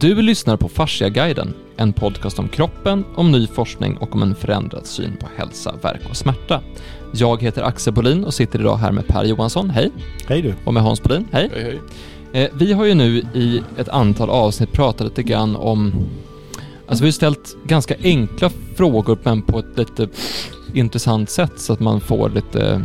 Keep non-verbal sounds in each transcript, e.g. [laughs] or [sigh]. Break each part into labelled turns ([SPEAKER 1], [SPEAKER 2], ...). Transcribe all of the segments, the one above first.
[SPEAKER 1] Du lyssnar på Fasciaguiden, en podcast om kroppen, om ny forskning och om en förändrad syn på hälsa, verk och smärta. Jag heter Axel Bolin och sitter idag här med Per Johansson, hej.
[SPEAKER 2] Hej du.
[SPEAKER 1] Och med Hans Bolin, hej.
[SPEAKER 3] Hej, hej.
[SPEAKER 1] Eh, vi har ju nu i ett antal avsnitt pratat lite grann om... Alltså vi har ställt ganska enkla frågor men på ett lite intressant sätt så att man får lite...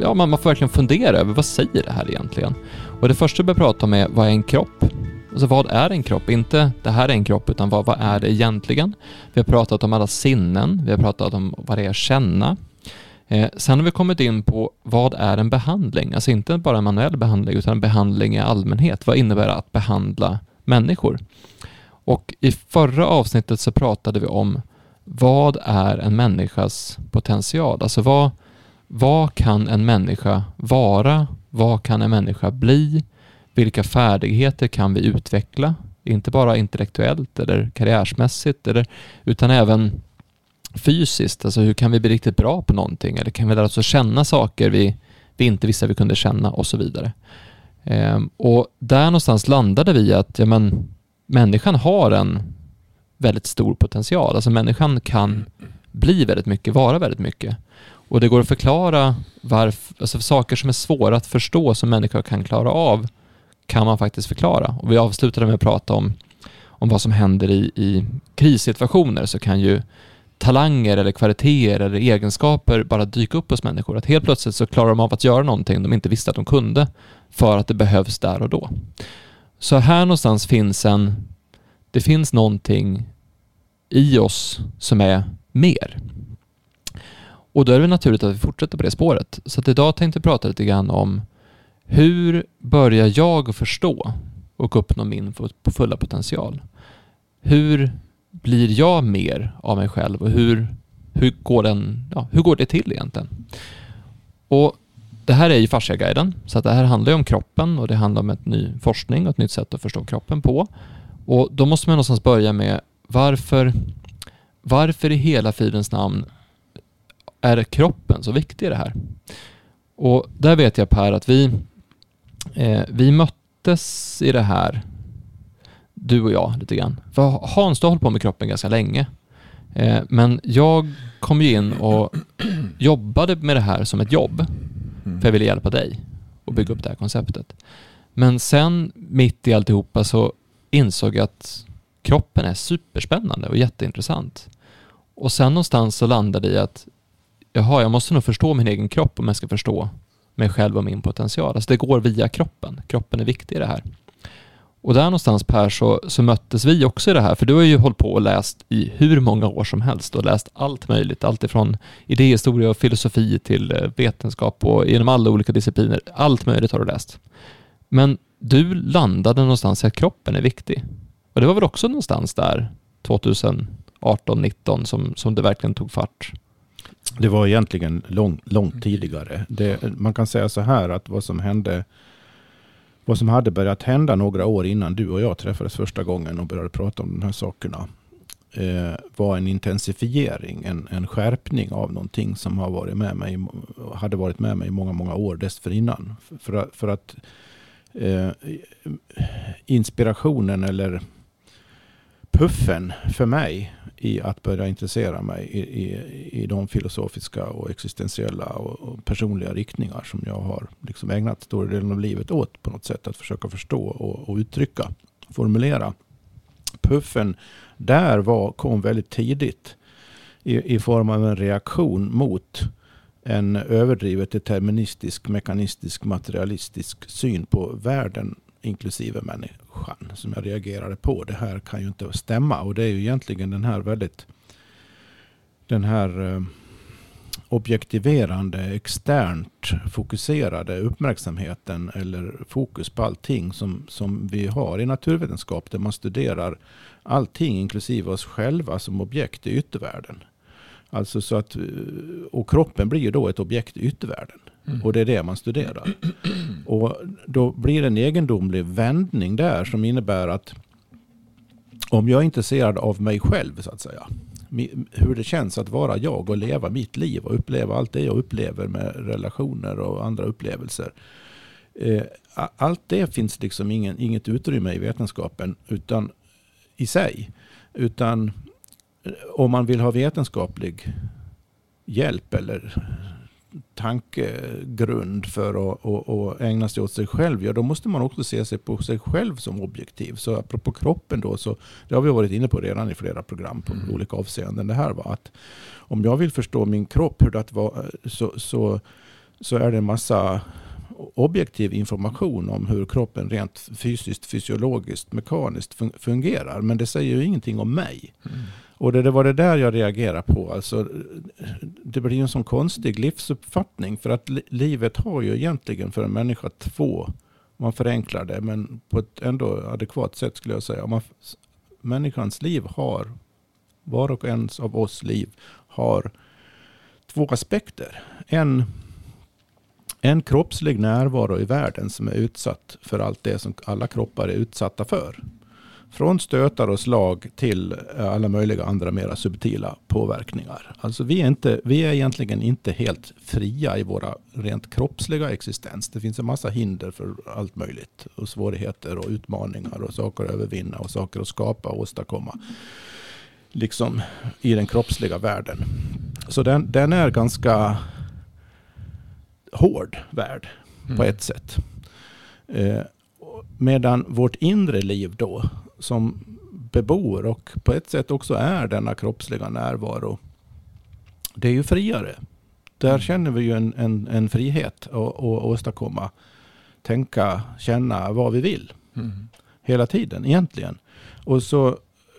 [SPEAKER 1] Ja, man, man får verkligen fundera över vad säger det här egentligen? Och det första vi börjar prata om är vad är en kropp? Alltså vad är en kropp? Inte det här är en kropp, utan vad, vad är det egentligen? Vi har pratat om alla sinnen, vi har pratat om vad det är att känna. Eh, sen har vi kommit in på vad är en behandling? Alltså inte bara en manuell behandling, utan en behandling i allmänhet. Vad innebär det att behandla människor? Och i förra avsnittet så pratade vi om vad är en människas potential? Alltså vad, vad kan en människa vara? Vad kan en människa bli? Vilka färdigheter kan vi utveckla? Inte bara intellektuellt eller karriärsmässigt, eller, utan även fysiskt. Alltså hur kan vi bli riktigt bra på någonting? Eller kan vi lära oss att känna saker vi, vi inte visste vi kunde känna och så vidare. Ehm, och där någonstans landade vi att ja, men, människan har en väldigt stor potential. Alltså människan kan bli väldigt mycket, vara väldigt mycket. Och det går att förklara varför, alltså saker som är svåra att förstå som människor kan klara av kan man faktiskt förklara. Och vi avslutade med att prata om, om vad som händer i, i krissituationer så kan ju talanger eller kvaliteter eller egenskaper bara dyka upp hos människor. Att helt plötsligt så klarar de av att göra någonting de inte visste att de kunde för att det behövs där och då. Så här någonstans finns en, det finns någonting i oss som är mer. Och då är det naturligt att vi fortsätter på det spåret. Så att idag tänkte jag prata lite grann om hur börjar jag förstå och uppnå min fulla potential? Hur blir jag mer av mig själv och hur, hur, går, den, ja, hur går det till egentligen? Och det här är ju fasciaguiden, så att det här handlar ju om kroppen och det handlar om ett ny forskning och ett nytt sätt att förstå kroppen på. Och då måste man någonstans börja med varför, varför i hela fridens namn är kroppen så viktig i det här? Och där vet jag Per att vi, eh, vi möttes i det här du och jag lite grann. För Hans, du har hållit på med kroppen ganska länge. Eh, men jag kom ju in och [clears throat] jobbade med det här som ett jobb. För jag ville hjälpa dig och bygga upp det här konceptet. Men sen mitt i alltihopa så insåg jag att kroppen är superspännande och jätteintressant. Och sen någonstans så landade det i att jaha, jag måste nog förstå min egen kropp om jag ska förstå mig själv och min potential. Alltså det går via kroppen. Kroppen är viktig i det här. Och där någonstans Per så, så möttes vi också i det här, för du har ju hållit på och läst i hur många år som helst och läst allt möjligt, allt ifrån idéhistoria och filosofi till eh, vetenskap och genom alla olika discipliner. Allt möjligt har du läst. Men du landade någonstans i att kroppen är viktig. Och det var väl också någonstans där 2018, 19 som, som det verkligen tog fart?
[SPEAKER 2] Det var egentligen lång, långt tidigare. Det, man kan säga så här att vad som hände vad som hade börjat hända några år innan du och jag träffades första gången och började prata om de här sakerna eh, var en intensifiering, en, en skärpning av någonting som har varit med mig, hade varit med mig i många, många år dessförinnan. För, för att eh, inspirationen eller puffen för mig i att börja intressera mig i, i, i de filosofiska och existentiella och, och, personliga riktningar som jag har liksom ägnat stora delen av livet åt på något sätt. Att försöka förstå och, och uttrycka, formulera. Puffen där var, kom väldigt tidigt i, i form av en reaktion mot en överdrivet deterministisk, mekanistisk, materialistisk syn på världen inklusive människan som jag reagerade på. Det här kan ju inte stämma och det är ju egentligen den här väldigt den här eh, objektiverande, externt fokuserade uppmärksamheten eller fokus på allting som, som vi har i naturvetenskap där man studerar allting inklusive oss själva som objekt i yttervärlden. Alltså så att, eh, och kroppen blir ju då ett objekt i yttervärlden. Mm. Och det är det man studerar. Och då blir det en egendomlig vändning där som innebär att om jag är intresserad av mig själv så att säga. Hur det känns att vara jag och leva mitt liv och uppleva allt det jag upplever med relationer och andra upplevelser. Eh, allt det finns liksom ingen, inget utrymme i vetenskapen utan i sig. Utan eh, om man vill ha vetenskaplig hjälp eller tankegrund för att, att, att ägna sig åt sig själv, ja då måste man också se sig på sig själv som objektiv. Så apropå kroppen då, så det har vi varit inne på redan i flera program på mm. olika avseenden. Det här var att om jag vill förstå min kropp, hur det var, så, så, så är det en massa objektiv information om hur kroppen rent fysiskt, fysiologiskt, mekaniskt fungerar. Men det säger ju ingenting om mig. Mm. Och det, det, var det där jag reagerade på. Alltså, det blir en sån konstig livsuppfattning. För att livet har ju egentligen för en människa två, man förenklar det, men på ett ändå adekvat sätt skulle jag säga. Man, människans liv har, var och ens av oss liv, har två aspekter. En, en kroppslig närvaro i världen som är utsatt för allt det som alla kroppar är utsatta för. Från stötar och slag till eh, alla möjliga andra mera subtila påverkningar. Alltså vi är, inte, vi är egentligen inte helt fria i våra rent kroppsliga existens. Det finns en massa hinder för allt möjligt. Och svårigheter och utmaningar och saker att övervinna och saker att skapa och åstadkomma. Liksom i den kroppsliga världen. Så den, den är ganska hård värld mm. på ett sätt. Eh, medan vårt inre liv då som bebor och på ett sätt också är denna kroppsliga närvaro. Det är ju friare. Där mm. känner vi ju en, en, en frihet att åstadkomma, tänka, känna vad vi vill. Mm. Hela tiden egentligen. Och så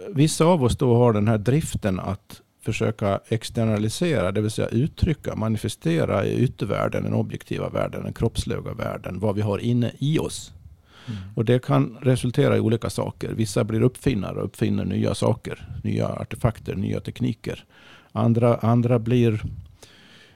[SPEAKER 2] vissa av oss då har den här driften att försöka externalisera, det vill säga uttrycka, manifestera i yttervärlden, den objektiva världen, den kroppsliga världen, vad vi har inne i oss. Mm. Och det kan resultera i olika saker. Vissa blir uppfinnare och uppfinner nya saker, nya artefakter, nya tekniker. Andra, andra blir,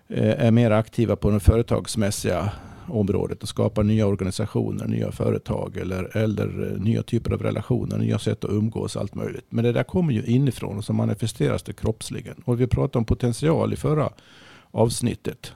[SPEAKER 2] eh, är mer aktiva på det företagsmässiga området och skapar nya organisationer, nya företag eller, eller eh, nya typer av relationer, nya sätt att umgås, allt möjligt. Men det där kommer ju inifrån och så manifesteras det kroppsligen. Och vi pratade om potential i förra avsnittet.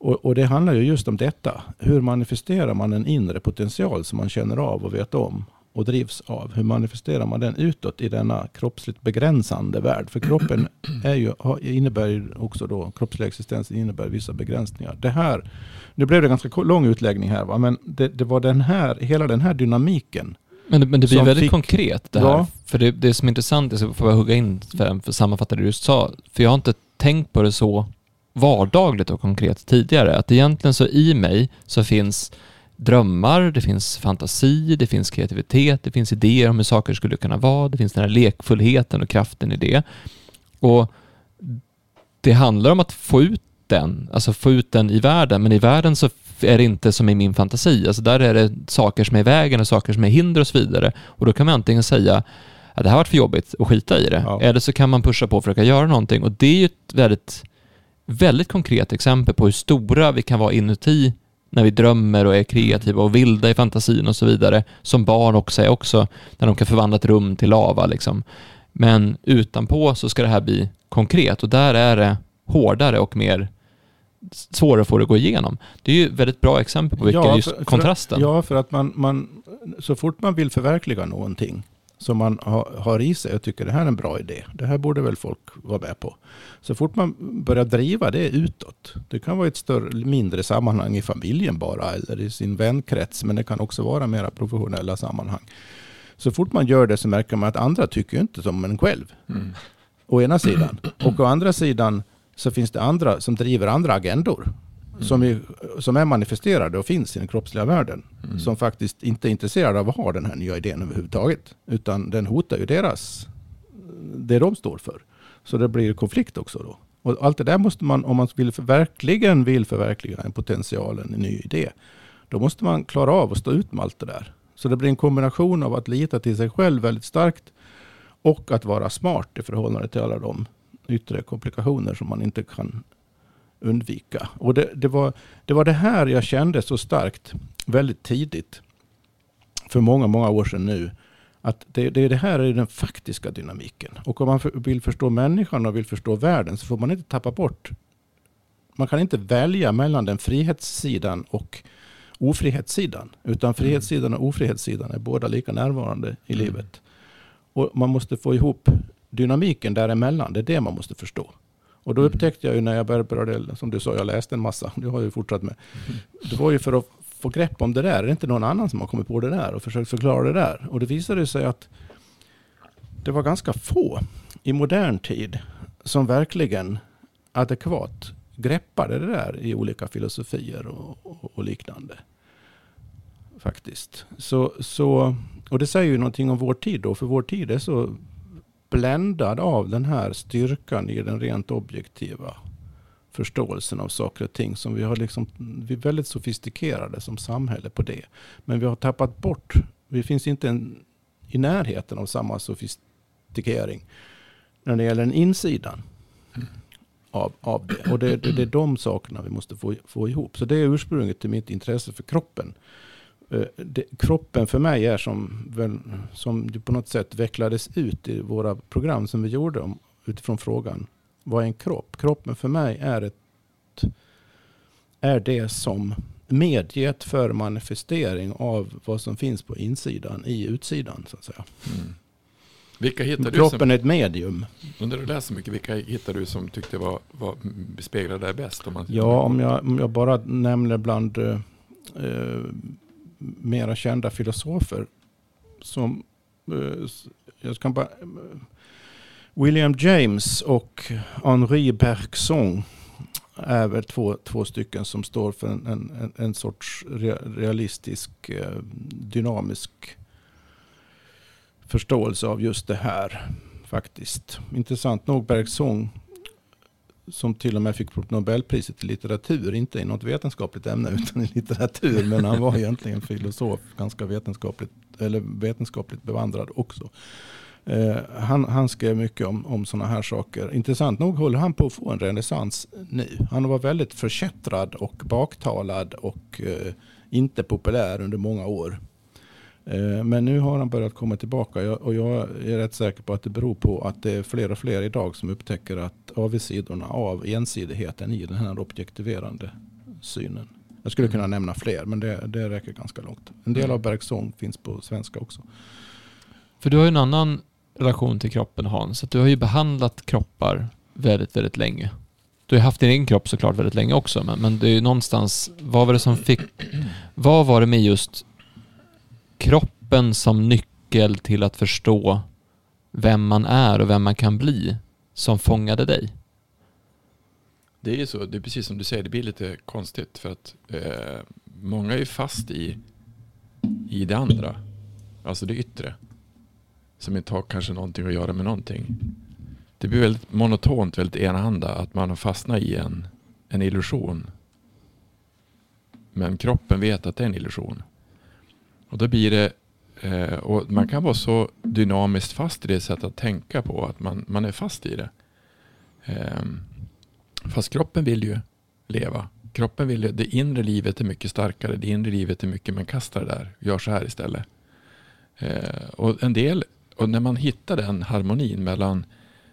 [SPEAKER 2] Och, och, det handlar ju just om detta. Hur manifesterar man en inre potential som man känner av och vet om och drivs av? Hur manifesterar man den utåt i denna kroppsligt begränsande värld? För kroppen [clears throat] är ju, innebär ju också då, kroppslig existens innebär vissa begränsningar. Det här, nu blev det ganska lång utläggning här, va? men det, det var den här, hela den här dynamiken
[SPEAKER 1] men, men det blir väldigt fick, konkret det här. Ja. För det, det som är intressant, jag får jag hugga in för att sammanfatta det du just sa, för jag har inte tänkt på det så vardagligt och konkret tidigare. Att egentligen så i mig så finns drömmar, det finns fantasi, det finns kreativitet, det finns idéer om hur saker skulle kunna vara, det finns den här lekfullheten och kraften i det. Och det handlar om att få ut den, alltså få ut den i världen, men i världen så är det inte som i min fantasi. Alltså där är det saker som är i vägen och saker som är hinder och så vidare. Och då kan man antingen säga att det här varit för jobbigt och skita i det. Ja. Eller så kan man pusha på och försöka göra någonting. Och det är ju ett väldigt väldigt konkret exempel på hur stora vi kan vara inuti när vi drömmer och är kreativa och vilda i fantasin och så vidare, som barn också är också, när de kan förvandla ett rum till lava liksom. Men utanpå så ska det här bli konkret och där är det hårdare och mer svårare att få det att gå igenom. Det är ju ett väldigt bra exempel på vilka ja, just för, kontrasten.
[SPEAKER 2] För, ja, för att man, man, så fort man vill förverkliga någonting som man har, har i sig och tycker det här är en bra idé. Det här borde väl folk vara med på. Så fort man börjar driva det utåt. Det kan vara ett större, mindre sammanhang i familjen bara eller i sin vänkrets. Men det kan också vara mera professionella sammanhang. Så fort man gör det så märker man att andra tycker inte som en själv. Mm. Å ena sidan. Och å andra sidan så finns det andra som driver andra agendor. Mm. Som, är, som är manifesterade och finns i den kroppsliga världen. Mm. Som faktiskt inte är intresserade av att ha den här nya idén överhuvudtaget. Utan den hotar ju deras, det de står för. Så det blir konflikt också då. Och allt det där måste man, om man vill verkligen vill förverkliga en potential, en ny idé. Då måste man klara av att stå ut med allt det där. Så det blir en kombination av att lita till sig själv väldigt starkt. Och att vara smart i förhållande till alla de yttre komplikationer som man inte kan undvika. Och det, det, var, det var det här jag kände så starkt väldigt tidigt. För många, många år sedan nu. Att det, det, det här är den faktiska dynamiken. Och om man vill förstå människan och vill förstå världen så får man inte tappa bort. Man kan inte välja mellan den frihetssidan och, ofrihetssidan. Utan frihetssidan och ofrihetssidan är båda lika närvarande i
[SPEAKER 3] Mm.
[SPEAKER 2] livet. Och man måste få ihop dynamiken däremellan. Det är det man måste förstå. Och då
[SPEAKER 3] Mm.
[SPEAKER 2] upptäckte jag ju när jag började, som du sa, jag läste en massa. Det har jag ju fortsatt med. Det var ju för att få grepp om det där. Är det inte någon annan som har kommit på det där och försökt förklara det där? Och det visade sig att det var ganska få i modern tid som verkligen adekvat greppade det där i olika filosofier och, och, och liknande. Faktiskt. Så, så, och det säger ju någonting om vår tid då, för vår tid är så bländad av den här styrkan i den rent objektiva förståelsen av saker och ting. Som vi, har liksom, vi är väldigt sofistikerade som samhälle på det. Men vi har tappat bort, vi finns inte en, i närheten av samma sofistikering när det gäller den insidan av, av det. Och det, det, det är de sakerna vi måste få, få ihop. Så det är ursprunget till mitt intresse för kroppen. Eh, Det, kroppen för mig är som, väl, som på något sätt vecklades ut i våra program som vi gjorde om, utifrån frågan vad är en kropp? Kroppen för mig är, ett, är det som medget för manifestering av vad som finns på insidan i utsidan. Så att säga.
[SPEAKER 3] Mm. Vilka hittar du
[SPEAKER 2] Kroppen
[SPEAKER 3] som,
[SPEAKER 2] är ett medium.
[SPEAKER 3] under du läser mycket, vilka hittar du som tyckte var, var bespeglade dig bäst? Om man,
[SPEAKER 2] Ja, om jag, om jag bara nämner bland eh, eh, mera kända filosofer. Som, eh, jag kan bara, William James och Henri Bergson är väl två, två stycken som står för en, en, en- sorts realistisk, eh, dynamisk förståelse av just det här. Faktiskt. Intressant nog Bergson som till och med fick Nobelpriset i litteratur, inte i något vetenskapligt ämne [laughs] utan i litteratur. Men han var egentligen filosof, ganska vetenskapligt, eller vetenskapligt bevandrad också. Eh, han, han skrev mycket om, om sådana här saker. Intressant nog håller han på att få en renässans nu. Han var väldigt förkättrad och baktalad och eh, inte populär under många år. Eh, Men nu har han börjat komma tillbaka och jag är rätt säker på att det beror på att det är fler och fler idag som upptäcker att avigsidorna av ensidigheten i den här objektiverande synen. Jag skulle kunna nämna fler men det, det räcker ganska långt. En del av Bergson finns på svenska också.
[SPEAKER 1] För du har ju en annan relation till kroppen Hans. Att du har ju behandlat kroppar väldigt, väldigt länge. Du har haft din egen kropp såklart väldigt länge också, men, men det är ju någonstans, vad var det som fick, vad var det med just kroppen som nyckel till att förstå vem man är och vem man kan bli som fångade dig?
[SPEAKER 3] Det är ju så, det är precis som du säger, det blir lite konstigt för att eh, många är ju fast i, i det andra, alltså det yttre, som inte har kanske någonting att göra med någonting. Det blir väldigt monotont, väldigt enahanda att man har fastnat i en, en illusion. Men kroppen vet att det är en illusion. Och då blir det, eh, och man kan vara så dynamiskt fast i det sättet att tänka på att man, man är fast i det. Eh, Fast kroppen vill ju leva. Kroppen vill ju, det inre livet är mycket starkare. Det inre livet är mycket, men kasta det där. Gör så här istället. Eh, och en del, och när man hittar den harmonin mellan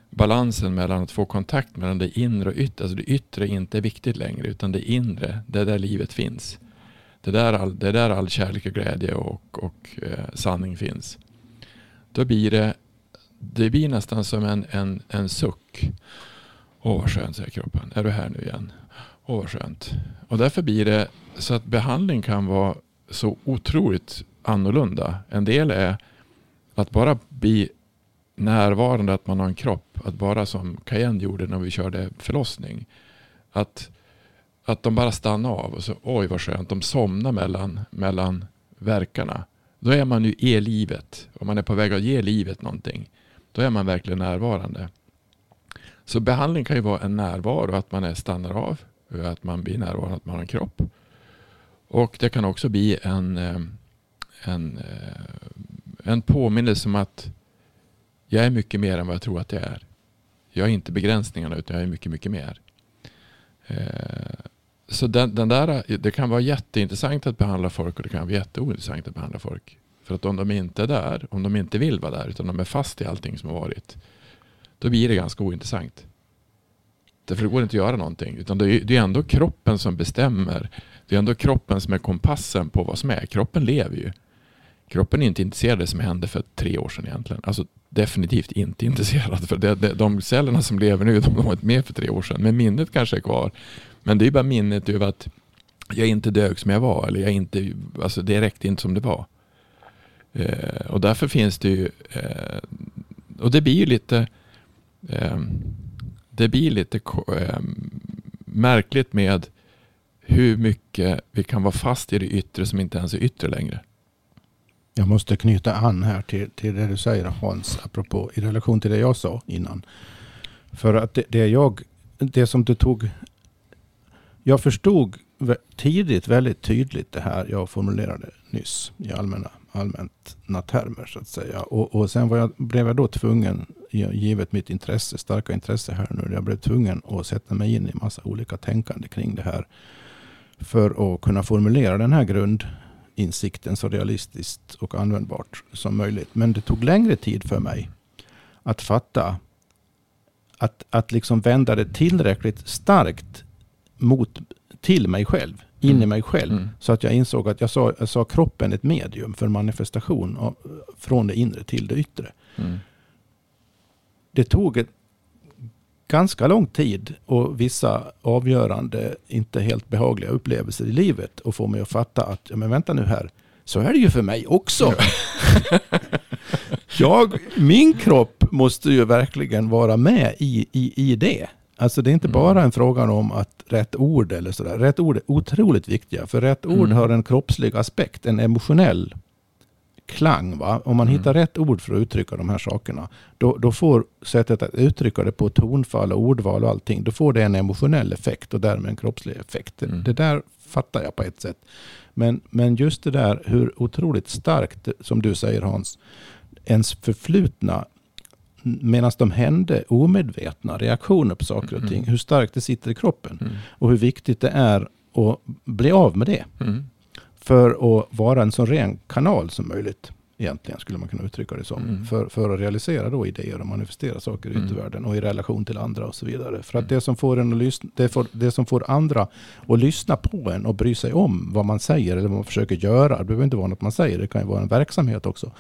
[SPEAKER 3] balansen mellan att få kontakt mellan det inre och yttre. Alltså det yttre är inte viktigt längre utan det inre, det är där livet finns. Det är där all, det är där all kärlek och glädje och, och eh, sanning finns. Då blir det, det blir nästan som en, en, en suck. Åh vad skönt, säger kroppen. Är du här nu igen? Åh vad skönt. Och därför blir det så att behandling kan vara så otroligt annorlunda. En del är att bara bli närvarande att man har en kropp. Att bara som Cayenne gjorde när vi körde förlossning. Att, att de bara stannar av och så oj vad skönt. De somnar mellan, mellan verkarna. Då är man ju i livet. Om man är på väg att ge livet någonting. Då är man verkligen närvarande. Så behandling kan ju vara en närvaro, att man är stannar av, att man blir närvarande, att man har en kropp. Och det kan också bli en, eh, en, eh, en påminnelse om att jag är mycket mer än vad jag tror att jag är. Jag är inte begränsningarna utan jag är mycket, mycket mer. Eh, så den, den där, det kan vara jätteintressant att behandla folk och det kan vara jätteointressant att behandla folk. För att om de inte är där, om de inte vill vara där utan de är fast i allting som har varit. Då blir det ganska ointressant. Därför går det går inte att göra någonting. Utan det är, det är ändå kroppen som bestämmer. Det är ändå kroppen som är kompassen på vad som är. Kroppen lever ju. Kroppen är inte intresserad av det som hände för tre år sedan egentligen. Alltså definitivt inte [laughs] intresserad. För det, det, de cellerna som lever nu, de var inte med för tre år sedan. Men minnet kanske är kvar. Men det är bara minnet över att jag inte dög som jag var. Eller jag inte, alltså det räckte inte som det var. Eh, och därför finns det ju, eh, och det blir ju lite, eh, det blir lite eh, märkligt med hur mycket vi kan vara fast i det yttre som inte ens är yttre längre.
[SPEAKER 2] Jag måste knyta an här till, till det du säger Hans, apropå i relation till det jag sa innan. För att det, det jag, det som du tog, jag förstod tidigt väldigt tydligt det här jag formulerade nyss i allmänna, allmänna termer så att säga. Och, och sen var jag, blev jag då tvungen, givet mitt intresse, starka intresse här nu, jag blev tvungen att sätta mig in i massa olika tänkande kring det här. För att kunna formulera den här grundinsikten så realistiskt och användbart som möjligt. Men det tog längre tid för mig att fatta att, att liksom vända det tillräckligt starkt mot till mig själv, in mm. i mig själv. Mm. Så att jag insåg att jag sa, jag sa kroppen ett medium för manifestation av, från det inre till det yttre. Mm. Det tog ett, ganska lång tid och vissa avgörande, inte helt behagliga upplevelser i livet och få mig att fatta att, ja men vänta nu här, så är det ju för mig också. [laughs] jag, min kropp måste ju verkligen vara med i, i, i det. Alltså det är inte mm. bara en fråga om att rätt ord eller sådär. Rätt ord är otroligt viktiga. För rätt ord mm. har en kroppslig aspekt, en emotionell klang. Va? Om man mm. hittar rätt ord för att uttrycka de här sakerna, då, då får sättet att uttrycka det på tonfall, och ordval och allting, då får det en emotionell effekt och därmed en kroppslig effekt. Mm. Det där fattar jag på ett sätt. Men, men just det där hur otroligt starkt, som du säger Hans, ens förflutna medan de hände omedvetna reaktioner på saker och mm. ting. Hur starkt det sitter i kroppen. Mm. Och hur viktigt det är att bli av med det. Mm. För att vara en så ren kanal som möjligt. Egentligen skulle man kunna uttrycka det som. Mm. För, för att realisera då idéer och manifestera saker i mm. yttervärlden. Och i relation till andra och så vidare. För att mm. det som får, en att lyssna, det, får, det som får andra att lyssna på en och bry sig om vad man säger. Eller vad man försöker göra. Det behöver inte vara något man säger. Det kan ju vara en verksamhet också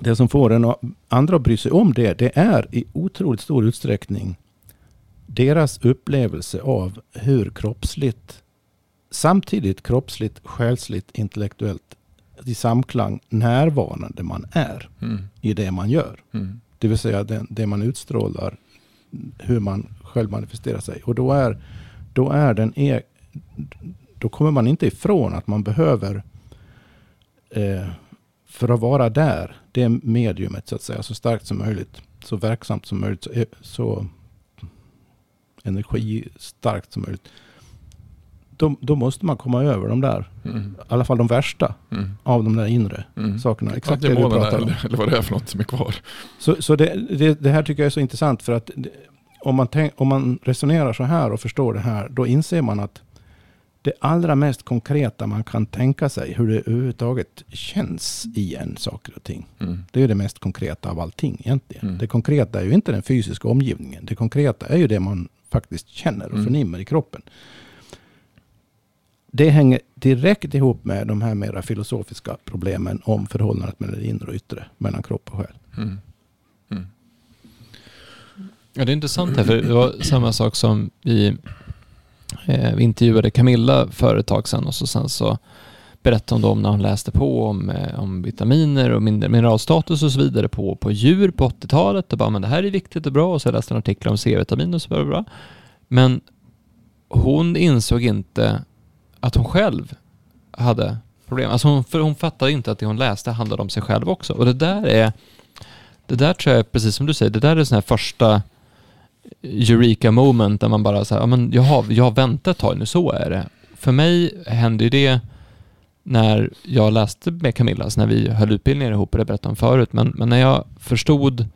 [SPEAKER 2] det som får en andra att bry sig om det, det är i otroligt stor utsträckning deras upplevelse av hur kroppsligt, samtidigt kroppsligt, själsligt, intellektuellt i samklang närvarande man är mm. i det man gör. Mm. Det vill säga det, det, man utstrålar, hur man själv manifesterar sig. Och då är, då är den e, då kommer man inte ifrån att man behöver eh, för att vara där, det mediumet så att säga, så starkt som möjligt, så verksamt som möjligt, så, så energistarkt som möjligt. Då, då, måste man komma över de där, mm. i alla fall de värsta mm. av de där inre mm. sakerna.
[SPEAKER 3] Exakt det, det du pratar om. Eller vad det är för något som är kvar.
[SPEAKER 2] Så, så det, det, det här tycker jag är så intressant för att om man, tänk, om man resonerar så här och förstår det här, då inser man att det allra mest konkreta man kan tänka sig, hur det överhuvudtaget känns i en saker och ting. Mm. Det är det mest konkreta av allting egentligen. Mm. Det konkreta är ju inte den fysiska omgivningen. Det konkreta är ju det man faktiskt känner och mm. förnimmer i kroppen. Det hänger direkt ihop med de här mera filosofiska problemen om förhållandet mellan det inre och yttre, mellan kropp och själ. Mm. Mm.
[SPEAKER 1] Ja, det är intressant här, för det var samma sak som i Eh, vi intervjuade Camilla för ett tag sedan och så sen så berättade hon om när hon läste på om, eh, om vitaminer och mineralstatus och så vidare på, på djur på 80-talet och bara men det här är viktigt och bra och så läste en artikel om C-vitamin och så var det bra. Men hon insåg inte att hon själv hade problem. Alltså hon, för hon fattade inte att det hon läste handlade om sig själv också. Och det där är, det där tror jag, precis som du säger, det där är sån här första eureka moment där man bara så här, ja men jag har, jag har väntat ett tag nu, så är det. För mig hände ju det när jag läste med Camilla, alltså när vi höll utbildningar ihop, och det berättade om förut, men, men när jag förstod,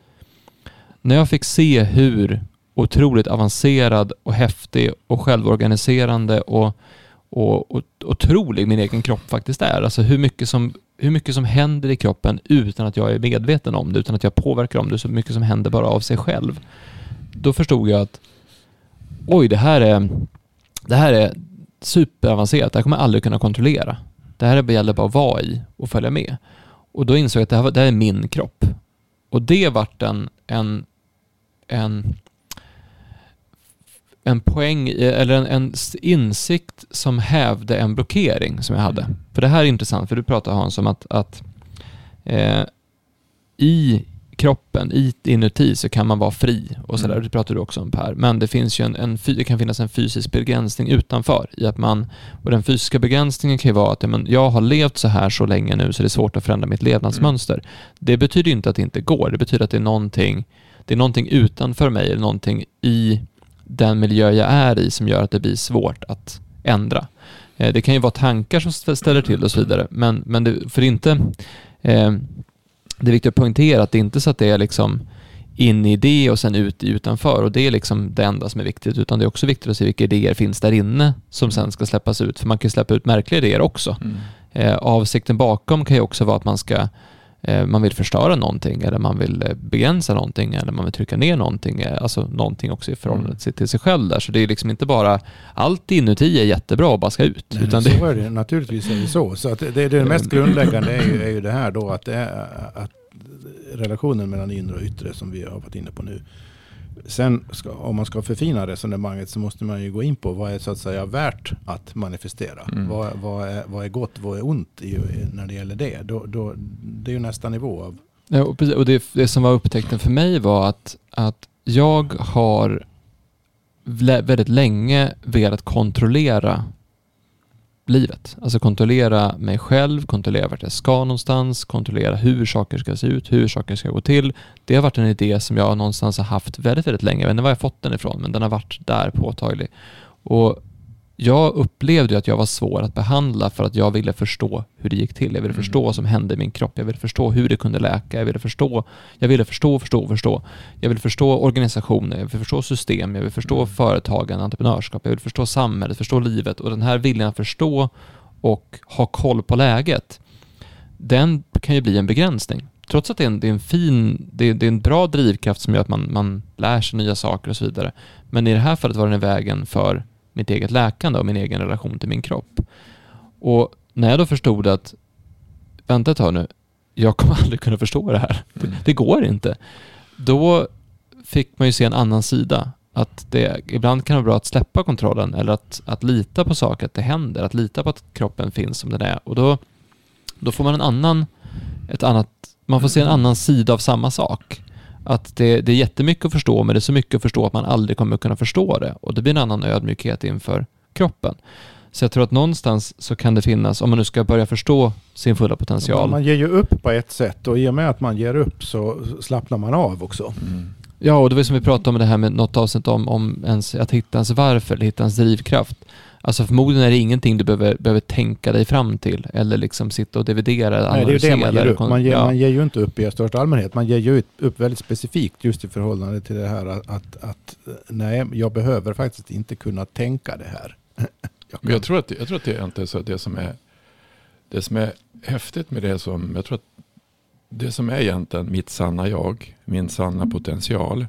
[SPEAKER 1] när jag fick se hur otroligt avancerad och häftig och självorganiserande och, och, och otrolig min egen kropp faktiskt är. Alltså hur mycket, som, hur mycket som händer i kroppen utan att jag är medveten om det, utan att jag påverkar om det, så mycket som händer bara av sig själv då förstod jag att oj, det här är, det här är superavancerat, det här kommer jag aldrig kunna kontrollera. Det här gäller bara att vara i och följa med. Och då insåg jag att det här, var, det här är min kropp. Och det vart en, en, en, en poäng, eller en, en insikt som hävde en blockering som jag hade. För det här är intressant, för du pratar Hans om att, att eh, i kroppen, i, inuti, så kan man vara fri och sådär.
[SPEAKER 3] Mm.
[SPEAKER 1] Det pratar du också om Per. Men det finns ju en, en, det kan finnas en fysisk begränsning utanför i att man, och den fysiska begränsningen kan ju vara att men jag har levt så här så länge nu så det är svårt att förändra mitt levnadsmönster. Det betyder inte att det inte går. Det betyder att det är någonting, det är någonting utanför mig, eller någonting i den miljö jag är i som gör att det blir svårt att ändra. Eh, Det kan ju vara tankar som st- ställer till och så vidare, men, men det, för inte eh, det är viktigt att poängtera att det är inte så att det är liksom in i det och sen ut utanför och det är liksom det enda som är viktigt utan det är också viktigt att se vilka idéer finns där inne som sen ska släppas ut för man kan släppa ut märkliga idéer också.
[SPEAKER 3] Mm.
[SPEAKER 1] Eh, avsikten bakom kan ju också vara att man ska man vill förstöra någonting eller man vill eh, begränsa någonting eller man vill trycka ner någonting, eh, alltså någonting också i förhållande
[SPEAKER 3] Mm.
[SPEAKER 1] till, till sig själv där. Så det är liksom inte bara allt inuti är jättebra och bara ska ut.
[SPEAKER 2] Nej,
[SPEAKER 1] utan
[SPEAKER 2] så
[SPEAKER 1] det,
[SPEAKER 2] är det naturligtvis är det så. Så att det, det, det mest grundläggande är ju, är ju det här då att, det är, att relationen mellan inre och yttre som vi har varit inne på nu. Sen ska, om man ska förfina resonemanget så måste man ju gå in på vad är så att säga värt att manifestera.
[SPEAKER 3] Mm.
[SPEAKER 2] Vad, vad, är, vad är gott, vad är ont i, när det gäller det. Då, då, det är ju nästa nivå av
[SPEAKER 1] Ja, och precis, och det, det som var upptäckten för mig var att, att jag har väldigt länge velat kontrollera livet. Alltså kontrollera mig själv, kontrollera vart jag ska någonstans, kontrollera hur saker ska se ut, hur saker ska gå till. Det har varit en idé som jag någonstans har haft väldigt, väldigt länge. Jag vet inte var jag fått den ifrån, men den har varit där påtaglig. Och jag upplevde ju att jag var svår att behandla för att jag ville förstå hur det gick till. Jag ville
[SPEAKER 3] Mm.
[SPEAKER 1] förstå vad som hände i min kropp. Jag ville förstå hur det kunde läka. Jag ville förstå, jag ville förstå, förstå, förstå. Jag vill förstå organisationer, jag vill förstå system, jag vill förstå
[SPEAKER 3] Mm.
[SPEAKER 1] företagande, entreprenörskap, jag vill förstå samhället, förstå livet och den här viljan att förstå och ha koll på läget, den kan ju bli en begränsning. Trots att det är en, det är en fin, det är, det är en bra drivkraft som gör att man, man lär sig nya saker och så vidare. Men i det här fallet var den i vägen för mitt eget läkande och min egen relation till min kropp. Och när jag då förstod att, vänta ett tag nu, jag kommer [laughs] aldrig kunna förstå det här. Det,
[SPEAKER 3] Mm.
[SPEAKER 1] det går inte. Då fick man ju se en annan sida. Att det ibland kan vara bra att släppa kontrollen eller att, att lita på saker, att det händer, att lita på att kroppen finns som den är. Och då, då får man en annan, ett annat, man får se en annan sida av samma sak. Att det, det är jättemycket att förstå, men det är så mycket att förstå att man aldrig kommer kunna förstå det. Och det blir en annan ödmjukhet inför kroppen. Så jag tror att någonstans så kan det finnas, om man nu ska börja förstå sin fulla potential.
[SPEAKER 2] Man ger ju upp på ett sätt och i och med att man ger upp så slappnar man av också.
[SPEAKER 3] Mm.
[SPEAKER 1] Ja, och det var som vi pratade om det här med något avsnitt om, om ens, att hitta ens varför, eller hitta ens drivkraft. Alltså förmodligen är det ingenting du behöver, behöver tänka dig fram till eller liksom sitta och dividera,
[SPEAKER 2] Nej, det är ju det man ger upp. Man ger,
[SPEAKER 1] ja.
[SPEAKER 2] man ger ju inte upp i största allmänhet. Man ger ju upp väldigt specifikt just i förhållande till det här att, att, att nej, jag behöver faktiskt inte kunna tänka det här. [laughs] Jag
[SPEAKER 3] Men
[SPEAKER 2] kan-
[SPEAKER 3] jag tror att, jag tror att det är inte så att det som är det som är häftigt med det som jag tror att det som är egentligen mitt sanna jag, min sanna potential,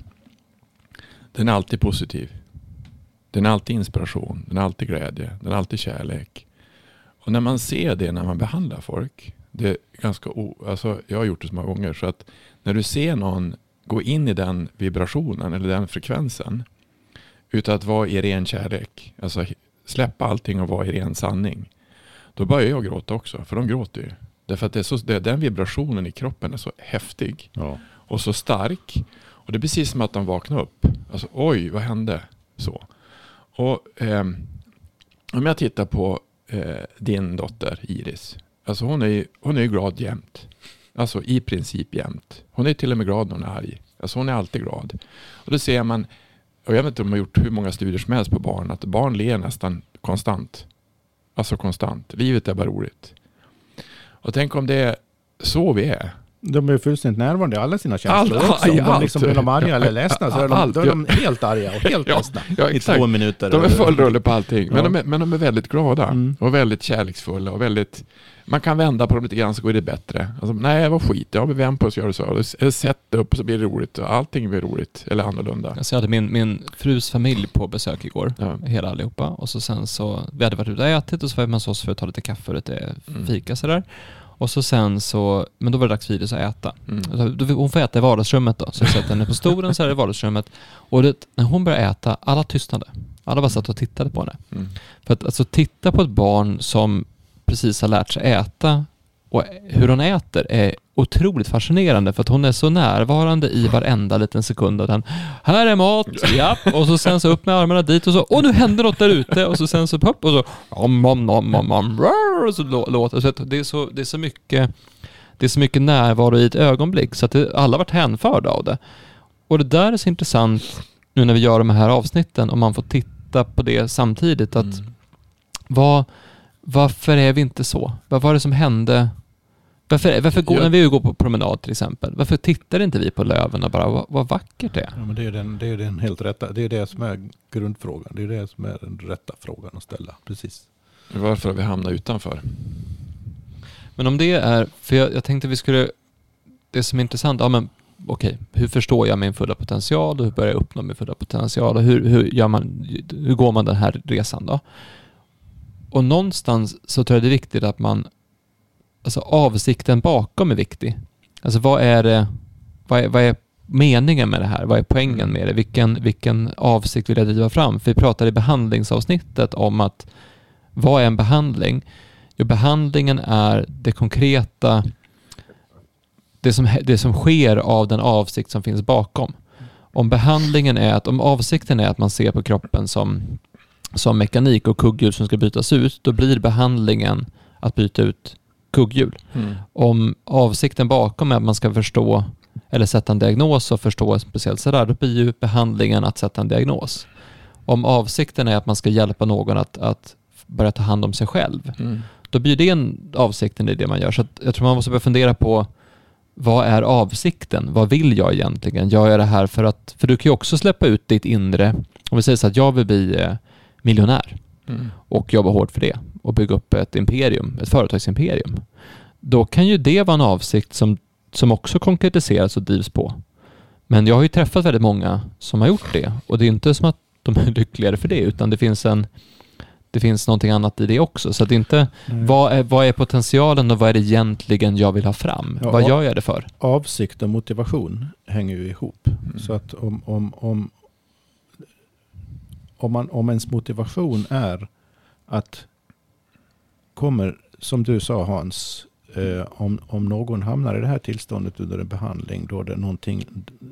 [SPEAKER 3] den är alltid positiv. Den är alltid inspiration, den är alltid glädje, den är alltid kärlek. Och när man ser det när man behandlar folk, det är ganska o, alltså jag har gjort det så många gånger, så att när du ser någon gå in i den vibrationen eller den frekvensen, utan att vara i ren kärlek, alltså släppa allting och vara i ren sanning, då börjar jag gråta också, för de gråter ju. Därför att det är så, det, den vibrationen i kroppen är så häftig
[SPEAKER 2] Ja.
[SPEAKER 3] och så stark. Och det är precis som att de vaknar upp. Alltså oj, vad hände? Så. Och eh, om jag tittar på eh, din dotter Iris. Alltså hon är ju hon är ju glad jämt. Alltså i princip jämt. Hon är till och med glad när hon är arg. Alltså hon är alltid glad. Och då ser man, och jag vet inte om de har gjort hur många studier som helst på barn, att barn ler nästan konstant. Alltså konstant. Livet är bara roligt. Och tänk om det är så vi är.
[SPEAKER 2] De är fullständigt närvarande i alla sina känslor
[SPEAKER 3] Allt,
[SPEAKER 2] också. Om de liksom blir de arga eller ledsna så är de,
[SPEAKER 3] Allt,
[SPEAKER 2] då är de helt arga och helt [laughs]
[SPEAKER 3] Ja,
[SPEAKER 2] ledsna
[SPEAKER 3] ja,
[SPEAKER 2] i två minuter.
[SPEAKER 3] De är full rulle på allting, men,
[SPEAKER 2] Ja.
[SPEAKER 3] de är, men de är väldigt glada
[SPEAKER 2] Mm.
[SPEAKER 3] och väldigt kärleksfulla och väldigt man kan vända på dem lite grann så går det bättre. Alltså, nej, vad skit. Ja, vi vänder på oss och gör det så. Eller sätt det upp och så blir det roligt. Allting blir roligt eller annorlunda.
[SPEAKER 1] Alltså jag hade min, min frus familj på besök igår,
[SPEAKER 3] Ja.
[SPEAKER 1] hela allihopa. Och så sen så, vi hade varit ute och ätit och så var vi hos oss för att ta lite kaffe och lite
[SPEAKER 3] Mm.
[SPEAKER 1] fika sådär. Och så sen så, men då var det dags för Iris att äta.
[SPEAKER 3] Mm.
[SPEAKER 1] Då- Hon får äta i vardagsrummet då, så jag sätter henne på stolen så här i vardagsrummet. Och det, när hon började äta, alla tystnade. Alla bara satt och tittade på henne.
[SPEAKER 3] Mm.
[SPEAKER 1] För att alltså titta på ett barn som precis har lärt sig äta och hur hon äter är otroligt fascinerande för att hon är så närvarande i varenda liten sekund att han, här är mat, ja, och så sen så upp med armarna dit och så, och nu händer något där ute och så sen så upp och så, om, om, om, om, om, och så lå- låter så det är så, det är så mycket, det är så mycket närvaro i ett ögonblick så att det, alla varit hänförda av det. Och det där är så intressant nu när vi gör de här avsnitten om man får titta på det samtidigt att
[SPEAKER 3] Mm.
[SPEAKER 1] vad, varför är vi inte så? Vad var det som hände? Varför, varför går,
[SPEAKER 3] Jag-
[SPEAKER 1] när vi går på promenad till exempel, varför tittar inte vi på löven och bara, vad, vad vackert det är?
[SPEAKER 2] Ja, men det är den, det är den helt rätta. Det är det som är grundfrågan. Det är det som är den rätta frågan att ställa. Precis.
[SPEAKER 3] Varför har vi hamnat utanför?
[SPEAKER 1] Men om det är, för jag, jag tänkte vi skulle, det som är intressant, ja men okej, hur förstår jag min fulla potential och hur börjar jag uppnå min fulla potential och hur, hur, gör man, hur går man den här resan då? Och någonstans så tror jag det är viktigt att man, alltså avsikten bakom är viktig. Alltså vad är det, vad är, vad är meningen med det här? Vad är poängen med det? Vilken, vilken avsikt vill jag driva fram? För vi pratade i behandlingsavsnittet om att vad är en behandling? Jo, behandlingen är det konkreta, det som, det som sker av den avsikt som finns bakom. Om behandlingen är att, om avsikten är att man ser på kroppen som, som mekanik och kugghjul som ska bytas ut, då blir behandlingen att byta ut kugghjul.
[SPEAKER 3] Mm.
[SPEAKER 1] Om avsikten bakom är att man ska förstå eller sätta en diagnos och förstå speciellt sådär, då blir ju behandlingen att sätta en diagnos. Om avsikten är att man ska hjälpa någon att, att börja ta hand om sig själv,
[SPEAKER 3] Mm.
[SPEAKER 1] då blir det en avsikten i det man gör. Så jag tror man måste börja fundera på vad är avsikten? Vad vill jag egentligen? Gör jag det här för att, för du kan ju också släppa ut ditt inre, om vi säger så att jag vill bli eh, miljonär
[SPEAKER 3] Mm.
[SPEAKER 1] och jobba hårt för det och bygga upp ett imperium, ett företagsimperium. Då kan ju det vara en avsikt som, som också konkretiseras och drivs på. Men jag har ju träffat väldigt många som har gjort det och det är inte som att de är lyckligare för det utan det finns en det finns någonting annat i det också. Så att det inte, vad är, vad är potentialen och vad är det egentligen jag vill ha fram?
[SPEAKER 2] Ja,
[SPEAKER 1] vad gör jag det för?
[SPEAKER 2] Avsikt och motivation hänger ju ihop.
[SPEAKER 3] Mm.
[SPEAKER 2] Så att om, om, om, om, man, om ens motivation är att kommer, som du sa Hans, eh, om, om någon hamnar i det här tillståndet under en behandling då det, någonting,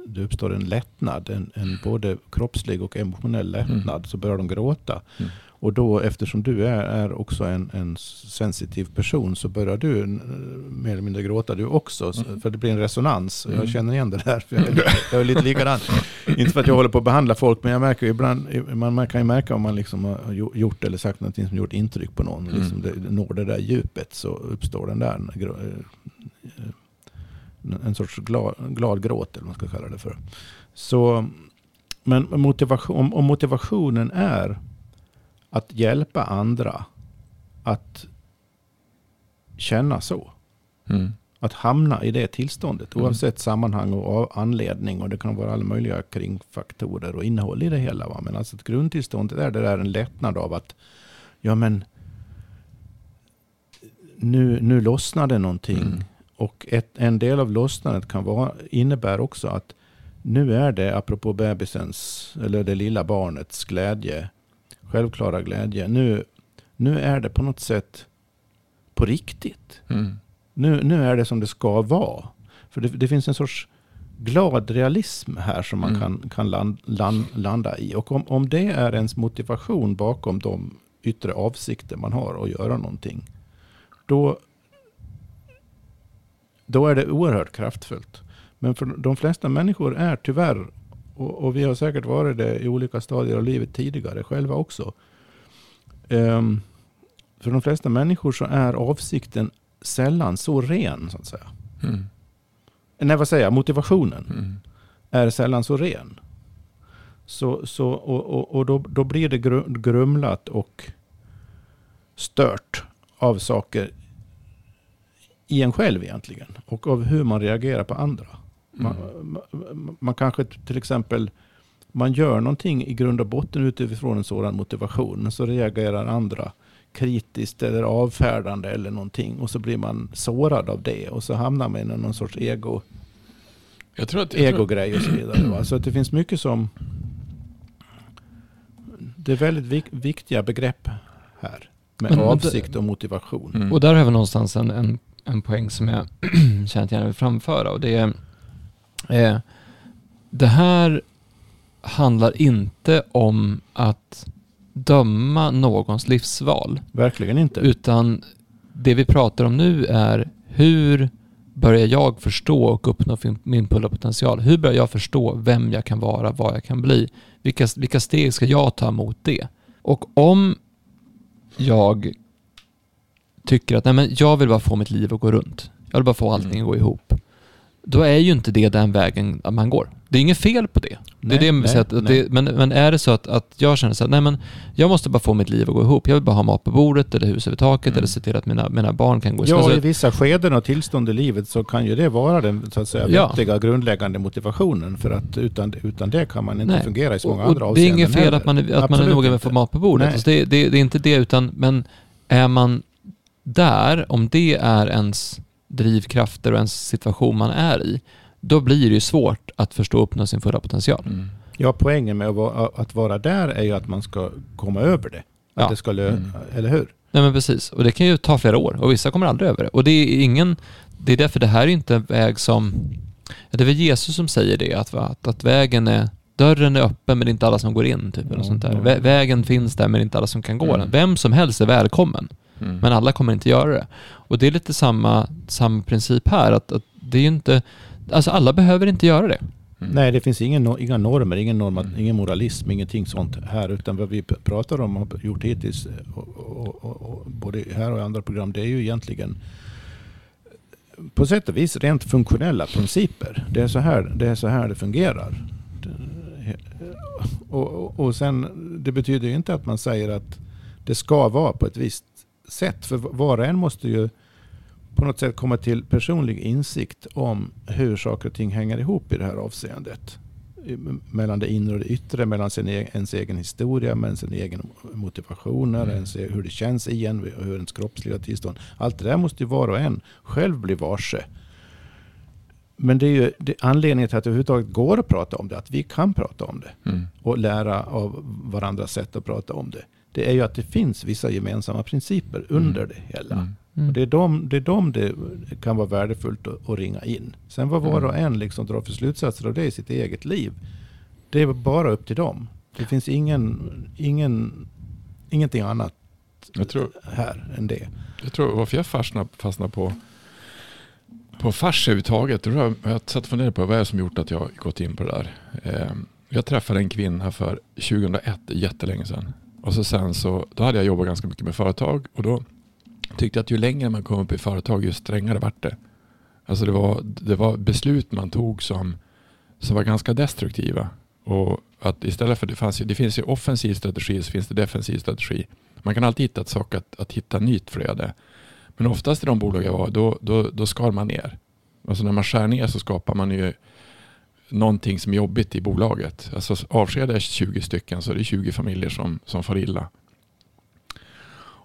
[SPEAKER 2] det uppstår en lättnad, en, en både kroppslig och emotionell lättnad, så börjar de gråta.
[SPEAKER 3] Mm.
[SPEAKER 2] Och då eftersom du är, är också en, en sensitiv person så börjar du eh, mer eller mindre gråta du också. så-
[SPEAKER 3] Mm.
[SPEAKER 2] För det blir en resonans.
[SPEAKER 3] Mm.
[SPEAKER 2] Jag känner igen det där. För jag, är, jag är lite likadan. [laughs] Inte för att jag håller på att behandla folk men jag märker ibland, man, kan ju märka om man liksom har gjo- gjort eller sagt någonting som gjort intryck på någon.
[SPEAKER 3] Mm.
[SPEAKER 2] Liksom det, når det där djupet så uppstår den där grå- eh, en sorts glad, glad gråt eller vad man ska kalla det för. Så, men motivation, om, om motivationen är att hjälpa andra att känna så.
[SPEAKER 3] Mm.
[SPEAKER 2] Att hamna i det tillståndet
[SPEAKER 3] Mm.
[SPEAKER 2] oavsett sammanhang och anledning. Och det kan vara alla möjliga kringfaktorer och innehåll i det hela. Va? Men alltså grundtillståndet är det där en lättnad av att ja men nu, nu lossnade någonting.
[SPEAKER 3] Mm.
[SPEAKER 2] Och ett, en del av lossnandet kan vara, innebär också att nu är det, apropå bebisens, eller det lilla barnets glädje, självklara glädje. Nu, nu är det på något sätt på riktigt.
[SPEAKER 3] Mm.
[SPEAKER 2] Nu, nu är det som det ska vara. För det, det finns en sorts glad realism här som man
[SPEAKER 3] Mm.
[SPEAKER 2] kan, kan land, land, landa i. Och om, om det är ens motivation bakom de yttre avsikter man har att göra någonting. Då, då är det oerhört kraftfullt. Men för de flesta människor är tyvärr, och, och vi har säkert varit det i olika stadier av livet tidigare själva också. Ehm, för de flesta människor så är avsikten sällan så ren så att säga.
[SPEAKER 3] Mm.
[SPEAKER 2] nej vad säger jag, motivationen
[SPEAKER 3] Mm.
[SPEAKER 2] är sällan så ren. Så, så, och och, och då, då blir det gru- grumlat och stört av saker i en själv egentligen. Och av hur man reagerar på andra. Man,
[SPEAKER 3] Mm.
[SPEAKER 2] man, man kanske till exempel man gör någonting i grund och botten utifrån en sådan motivation. Men så reagerar andra kritiskt eller avfärdande eller någonting. Och så blir man sårad av det. Och så hamnar man i någon sorts ego,
[SPEAKER 3] Jag tror att... Jag tror,
[SPEAKER 2] ego-grej och så vidare. Va? Så att det finns mycket som... Det är väldigt vik viktiga begrepp här. Med
[SPEAKER 1] Men- det-
[SPEAKER 2] avsikt och motivation.
[SPEAKER 3] mm.
[SPEAKER 1] Och där har vi någonstans en, en, en poäng som jag [clears throat] känner att jag vill framföra. Och det är... Eh, det här handlar inte om att döma någons livsval.
[SPEAKER 2] Verkligen inte.
[SPEAKER 1] Utan det vi pratar om nu är hur börjar jag förstå och uppnå min fulla potential? Hur börjar jag förstå vem jag kan vara, vad jag kan bli? Vilka, vilka steg ska jag ta mot det? Och om jag tycker att nej men jag vill bara få mitt liv att gå runt. Jag vill bara få allting
[SPEAKER 3] Mm.
[SPEAKER 1] att gå ihop. Då är ju inte det den vägen man går. Det är inget fel på det. det
[SPEAKER 2] Nej,
[SPEAKER 1] är det, jag vill
[SPEAKER 2] nej,
[SPEAKER 1] att, det men, men är det så att, att jag känner så här, nej men jag måste bara få mitt liv att gå ihop. Jag vill bara ha mat på bordet eller hus över taket
[SPEAKER 3] Mm.
[SPEAKER 1] eller se till att mina, mina barn kan gå i
[SPEAKER 2] Ja, i vissa skeden och tillstånd i livet så kan ju det vara den så att säga,
[SPEAKER 1] Ja.
[SPEAKER 2] vettiga grundläggande motivationen. För att utan, utan det kan man inte
[SPEAKER 1] Nej.
[SPEAKER 2] fungera i så många
[SPEAKER 1] och,
[SPEAKER 2] andra
[SPEAKER 1] och det är
[SPEAKER 2] avseenden
[SPEAKER 1] inget fel
[SPEAKER 2] heller.
[SPEAKER 1] att man är, att man är noga med att få mat på bordet. Alltså det, det, det är inte det, utan men är man där, om det är ens drivkrafter och ens situation man är i, då blir det ju svårt att förstå och uppnå sin fulla potential.
[SPEAKER 3] Mm.
[SPEAKER 2] Ja, poängen med att vara, där är ju att man ska komma över det. Att
[SPEAKER 1] Ja.
[SPEAKER 2] det ska lö-
[SPEAKER 3] Mm.
[SPEAKER 2] Eller hur?
[SPEAKER 1] Nej men precis, och det kan ju ta flera år och vissa kommer aldrig över det. Och det är ingen, det är därför det här är inte en väg som, det är väl Jesus som säger det, att, att, att vägen är, dörren är öppen men det är inte alla som går in, typ,
[SPEAKER 2] Ja,
[SPEAKER 1] sånt där. vägen finns där men det är inte alla som kan gå
[SPEAKER 3] Mm.
[SPEAKER 1] den. Vem som helst är välkommen.
[SPEAKER 3] Mm.
[SPEAKER 1] Men alla kommer inte göra det. Och det är lite samma, samma princip här, att, att det är ju inte, alltså alla behöver inte göra det.
[SPEAKER 3] Mm.
[SPEAKER 2] Nej, det finns ingen, inga normer, ingen, norma,
[SPEAKER 3] Mm.
[SPEAKER 2] ingen moralism, ingenting sånt här. Utan vad vi pratar om och har gjort hittills, och, och, och, och, både här och i andra program, det är ju egentligen på sätt och vis rent funktionella principer. Det är så här det, är så här det fungerar. Det- Och, och, och sen, det betyder ju inte att man säger att det ska vara på ett visst sätt. För var och en måste ju på något sätt komma till personlig insikt om hur saker och ting hänger ihop i det här avseendet. Mellan det inre och det yttre, mellan sin egen, ens egen historia, mellan sin egen motivationer,
[SPEAKER 3] Mm.
[SPEAKER 2] ens, hur det känns i en, och hur ens kroppsliga tillstånd. Allt det där måste ju var och en själv bli varse. Men det är ju det, anledningen till att det överhuvudtaget går att prata om det, att vi kan prata om det
[SPEAKER 3] Mm.
[SPEAKER 2] och lära av varandras sätt att prata om det. Det är ju att det finns vissa gemensamma principer under det hela.
[SPEAKER 3] Mm.
[SPEAKER 2] Och det är de det, är de det kan vara värdefullt att, att ringa in. Sen vad var och en liksom drar för slutsatser av det i sitt eget liv. Det är bara upp till dem. Det finns ingen, ingen, ingenting annat
[SPEAKER 3] Jag tror,
[SPEAKER 2] här än det.
[SPEAKER 3] jag tror varför jag fastnar, fastnar på, på fars överhuvudtaget. Jag, jag satt och funderade på vad är det som gjort att jag har gått in på det där. Eh, jag träffade en kvinna för 2001, jättelänge sedan. Och så sen så, då hade jag jobbat ganska mycket med företag och då tyckte jag att ju längre man kom upp i företag ju strängare vart det. Alltså det var, det var beslut man tog som, som var ganska destruktiva. Och att istället för, det, fanns ju, det finns ju offensiv strategi så finns det defensiv strategi. Man kan alltid hitta ett sak att, att hitta nytt flöde. Men oftast i de bolag jag var, då, då, då skar man ner. Alltså när man skär ner så skapar man ju någonting som är jobbigt i bolaget. Alltså avskedar jag 20 stycken så är det 20 familjer som, som far illa.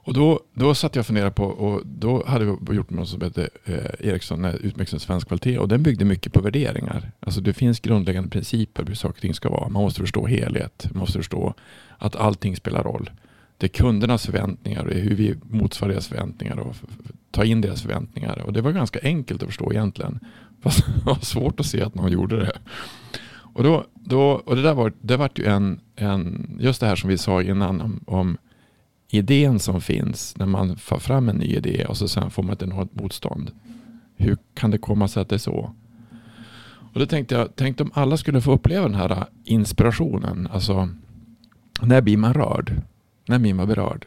[SPEAKER 3] Och då, då satt jag och funderade på, och då hade vi gjort något som hette eh, Ericsson, eh, utmärkelsen svensk kvalitet. Och den byggde mycket på värderingar. Alltså det finns grundläggande principer hur saker och ting ska vara. Man måste förstå helhet. Man måste förstå att allting spelar roll. Det är kundernas förväntningar och hur vi motsvarar deras förväntningar och tar ta in deras förväntningar. Och det var ganska enkelt att förstå egentligen. [laughs] Fast det var svårt att se att någon gjorde det. Och, då, då, och det där var, det var ju en, en, just det här som vi sa innan om, om idén som finns när man får fram en ny idé och så sen får man ett enormt motstånd. Hur kan det komma sig att det är så? Och då tänkte jag, tänkte om alla skulle få uppleva den här inspirationen. Alltså, när blir man rörd? När blir man berörd?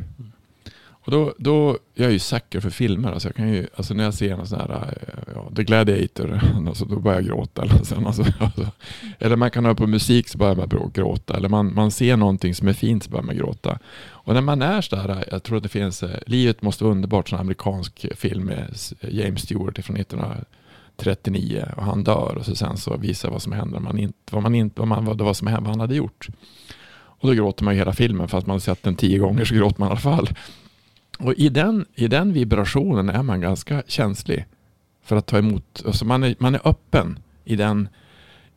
[SPEAKER 3] Och Och då, då, jag är ju säker för filmer. Alltså jag kan ju, alltså när jag ser en sån här, eh, ja, The Gladiator, [laughs] alltså då börjar jag gråta. Eller, sen, alltså, [laughs] alltså, eller man kan höra på musik så börjar man gråta. Eller man, man ser någonting som är fint så börjar man gråta. Och när man är sådär, jag tror att det finns, eh, Livet måste vara underbart, sån amerikansk film med James Stewart från 1939 och han dör och så sen så visar vad som händer, man inte, vad, man inte, vad, man, vad, vad som händer, vad han hade gjort. Och då gråter man hela filmen, fast man har sett den tio gånger så gråter man i alla fall. Och i den, i den vibrationen är man ganska känslig för att ta emot. Alltså man, är, man är öppen i den,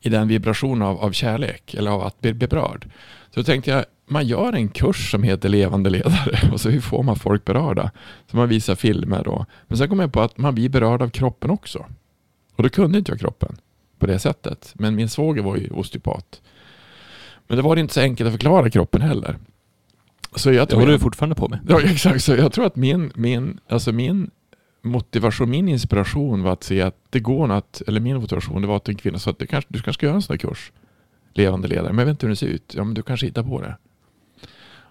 [SPEAKER 3] i den vibrationen av, av kärlek eller av att bli berörd. Så då tänkte jag, man gör en kurs som heter Levande ledare [laughs] och så hur får man folk berörda? Så man visar filmer då. Men sen kom jag på att man blir berörd av kroppen också. Och då kunde inte jag kroppen på det sättet. Men min svåger var ju osteopat. Men det var inte så enkelt att förklara kroppen heller.
[SPEAKER 1] Så jag tror det håller du fortfarande på med.
[SPEAKER 3] Ja, exakt. Så jag tror att min, min, alltså min motivation, min inspiration var att se att det går att, eller min motivation det var att en kvinna sa att det kanske, du kanske ska göra en sån här kurs. Levande ledare, men jag vet inte hur det ser ut. Ja, men du kanske hittar på det.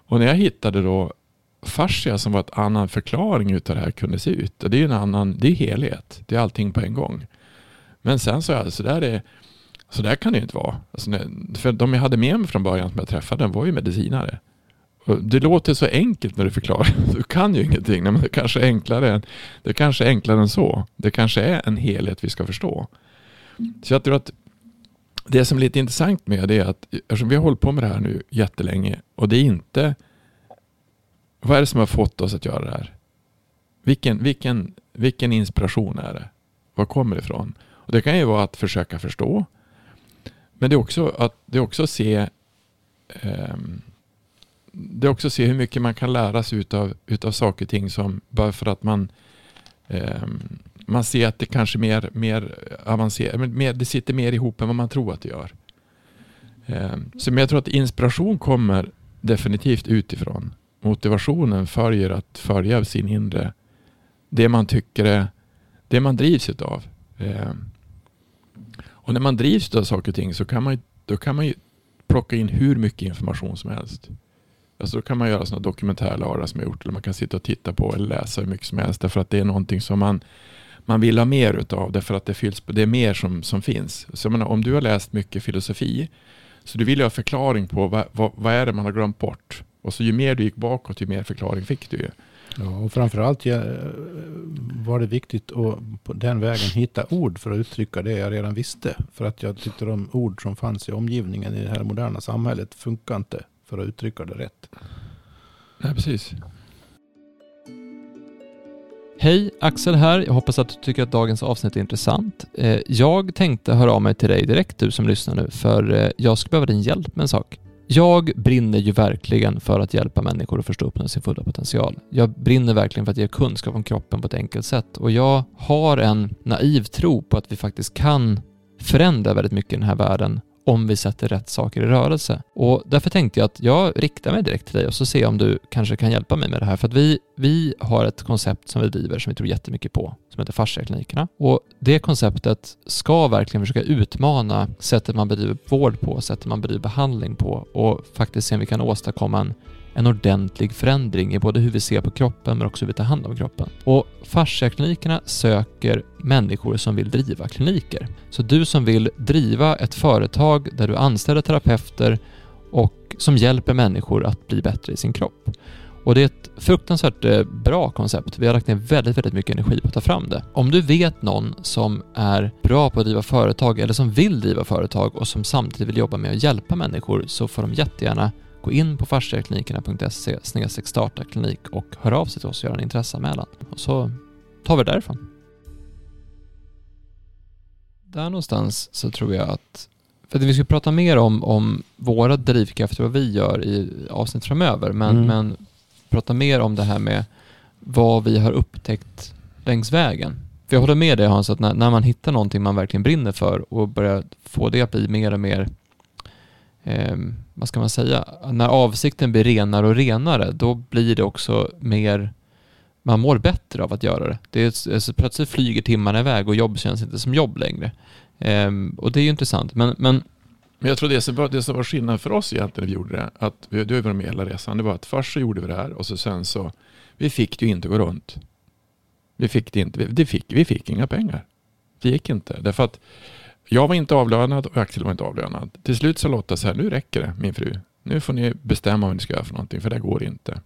[SPEAKER 3] Och när jag hittade då fascia som var ett annan förklaring utav det här kunde se ut. Det är en annan, det är helhet. Det är allting på en gång. Men sen så, är det, så där är så där kan det ju inte vara. Alltså, för de jag hade med mig från början som jag träffade var ju medicinare. Det låter så enkelt när du förklarar. [laughs] Du kan ju ingenting. men det kanske är enklare än, det kanske är enklare än så. Det kanske är en helhet vi ska förstå. Så jag tror att det som är lite intressant med det är att eftersom vi har hållit på med det här nu jättelänge och det är inte vad är det som har fått oss att göra det här? Vilken, vilken, vilken inspiration är det? Var kommer det ifrån? Och det kan ju vara att försöka förstå. Men det är också att det är också se um, det är också att se hur mycket man kan lära sig utav, utav saker och ting som bara för att man um, man ser att det kanske mer, mer avancerat, mer, det sitter mer ihop än vad man tror att det gör. Um, så men jag tror att inspiration kommer definitivt utifrån. Motivationen följer att följa sin inre, det man tycker är, det man drivs utav. Um, och när man drivs av saker och ting så kan man, då kan man ju plocka in hur mycket information som helst. Alltså då kan man göra sådana dokumentärlagar som jag gjort. Eller man kan sitta och titta på eller läsa hur mycket som helst. Därför att det är någonting som man, man vill ha mer utav. Därför att det, fylls, det är mer som, som finns. Så menar, om du har läst mycket filosofi. Så du vill ju ha förklaring på vad, vad, vad är det man har glömt bort. Och så ju mer du gick bakåt ju mer förklaring fick du ju.
[SPEAKER 2] Ja, och framförallt var det viktigt att på den vägen hitta ord för att uttrycka det jag redan visste. För att jag tyckte de ord som fanns i omgivningen i det här moderna samhället funkar inte för att uttrycka det rätt.
[SPEAKER 3] Nej, precis.
[SPEAKER 1] Hej, Axel här. Jag hoppas att du tycker att dagens avsnitt är intressant. Eh, jag tänkte höra av mig till dig direkt, du som lyssnar nu, för eh, jag skulle behöva din hjälp med en sak. Jag brinner ju verkligen för att hjälpa människor att förstå uppnå sin fulla potential. Jag brinner verkligen för att ge kunskap om kroppen på ett enkelt sätt och jag har en naiv tro på att vi faktiskt kan förändra väldigt mycket i den här världen om vi sätter rätt saker i rörelse. Och därför tänkte jag att jag riktar mig direkt till dig och så ser jag om du kanske kan hjälpa mig med det här. För att vi, vi har ett koncept som vi driver som vi tror jättemycket på, som heter fasciaklinikerna. Och det konceptet ska verkligen försöka utmana sättet man bedriver vård på, sättet man bedriver behandling på och faktiskt se om vi kan åstadkomma en en ordentlig förändring i både hur vi ser på kroppen men också hur vi tar hand om kroppen. Och fasciaklinikerna söker människor som vill driva kliniker. Så du som vill driva ett företag där du anställer terapeuter och som hjälper människor att bli bättre i sin kropp. Och det är ett fruktansvärt eh, bra koncept. Vi har lagt ner väldigt, väldigt mycket energi på att ta fram det. Om du vet någon som är bra på att driva företag eller som vill driva företag och som samtidigt vill jobba med att hjälpa människor så får de jättegärna Gå in på fasciaklinikerna.se starta klinik och hör av sig till oss och gör en intresseanmälan. Och så tar vi det därifrån. Där någonstans så tror jag att för att vi ska prata mer om, om våra drivkrafter och vad vi gör i avsnitt framöver, men, mm. men prata mer om det här med vad vi har upptäckt längs vägen. För jag håller med dig Hans, att när, när man hittar någonting man verkligen brinner för och börjar få det att bli mer och mer eh, vad ska man säga, när avsikten blir renare och renare, då blir det också mer, man mår bättre av att göra det. det är, alltså, plötsligt flyger timmarna iväg och jobb känns inte som jobb längre. Eh, och det är ju intressant, men, men
[SPEAKER 3] men jag tror det som, var, det som var skillnaden för oss egentligen när vi gjorde det, att vi, du var med hela resan, det var att först så gjorde vi det här och så sen så vi fick det ju inte gå runt. Vi fick det inte. Det fick, vi fick inga pengar. Det gick inte. Därför att jag var inte avlönad och Axel var inte avlönad. Till slut sa Lotta så här, nu räcker det min fru. Nu får ni bestämma vad ni ska göra för någonting, för det går inte.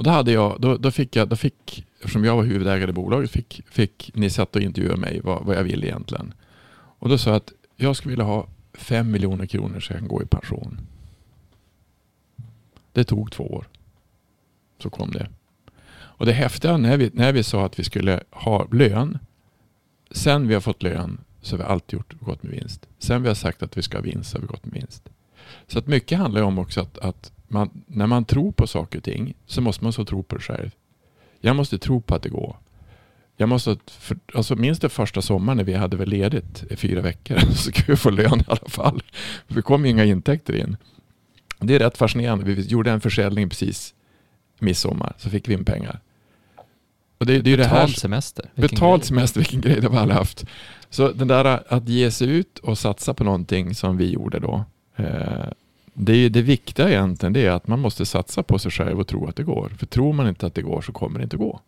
[SPEAKER 3] Och då hade jag, då, då fick jag, då fick, eftersom jag var huvudägare i bolaget, fick, fick ni sätta och intervjua mig vad, vad jag ville egentligen. Och då sa jag att jag skulle vilja ha fem miljoner kronor så jag kan gå i pension. Det tog två år. Så kom det. Och det häftiga när vi, när vi sa att vi skulle ha lön. Sen vi har fått lön så har vi alltid gjort, gått med vinst. Sen vi har sagt att vi ska ha vinst så har vi gått med vinst. Så att mycket handlar om också att, att man, när man tror på saker och ting så måste man så tro på det själv. Jag måste tro på att det går. Jag måste, för, alltså minns det första sommaren när vi hade väl ledigt i fyra veckor [laughs] så skulle vi få lön i alla fall. För det kom ju inga intäkter in. Det är rätt fascinerande. Vi gjorde en försäljning precis midsommar så fick vi in pengar.
[SPEAKER 1] Och det, det är betald det här, semester.
[SPEAKER 3] Betald semester, vilken grej det har aldrig haft. Så den där att ge sig ut och satsa på någonting som vi gjorde då. Eh, det, är det viktiga egentligen det är att man måste satsa på sig själv och tro att det går. För tror man inte att det går så kommer det inte gå.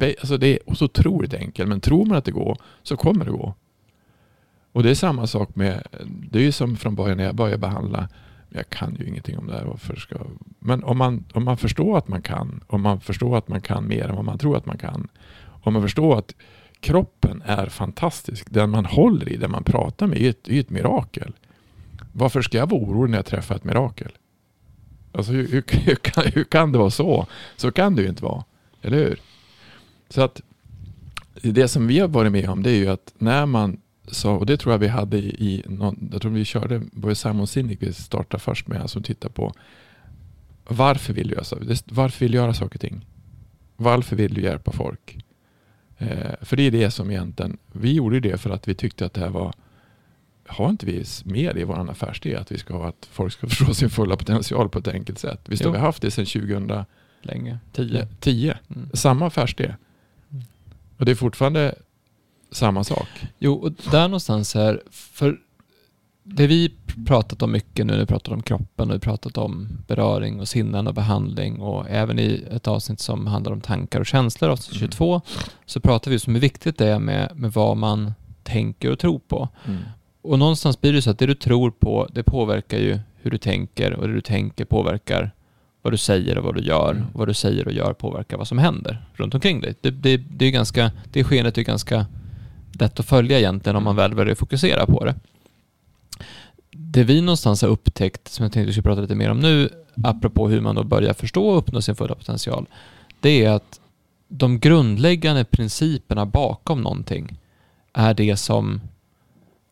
[SPEAKER 3] Alltså det är så otroligt enkelt, men tror man att det går så kommer det gå. Och det är samma sak med, det är ju som från början när jag började behandla, jag kan ju ingenting om det här. Varför ska, men om man, om man förstår att man kan, om man förstår att man kan mer än vad man tror att man kan, om man förstår att kroppen är fantastisk, den man håller i, den man pratar med, är ett, är ett mirakel. Varför ska jag vara orolig när jag träffar ett mirakel? Alltså hur, hur, [laughs] hur, kan, hur kan det vara så? Så kan det ju inte vara, eller hur? Så att det som vi har varit med om det är ju att när man sa, och det tror jag vi hade i, i någon, jag tror vi körde, var det Simon Sinek vi startade först med, alltså tittar på varför vill du göra, varför vill du göra saker och ting? Varför vill du hjälpa folk? Eh, för det är det som egentligen, vi gjorde det för att vi tyckte att det här var, har inte vi med i vår affärsidé att vi ska ha att folk ska [laughs] förstå sin fulla potential på ett enkelt sätt? Visst har vi haft det sedan 2000?
[SPEAKER 1] Länge, 10.
[SPEAKER 3] 10. Mm. Samma affärsidé. Och det är fortfarande samma sak.
[SPEAKER 1] Jo, och där någonstans här, för det vi pratat om mycket nu, när vi pratat om kroppen och vi pratat om beröring och sinnen och behandling och även i ett avsnitt som handlar om tankar och känslor, avsnitt 22, mm. så pratar vi om hur viktigt det är med, med vad man tänker och tror på. Mm. Och någonstans blir det så att det du tror på, det påverkar ju hur du tänker och det du tänker påverkar vad du säger och vad du gör. Mm. Och vad du säger och gör påverkar vad som händer runt omkring dig. Det, det, det, är ganska, det skenet är ganska lätt att följa egentligen om man väl att fokusera på det. Det vi någonstans har upptäckt, som jag tänkte vi skulle prata lite mer om nu, apropå hur man då börjar förstå och uppnå sin fulla potential, det är att de grundläggande principerna bakom någonting är det som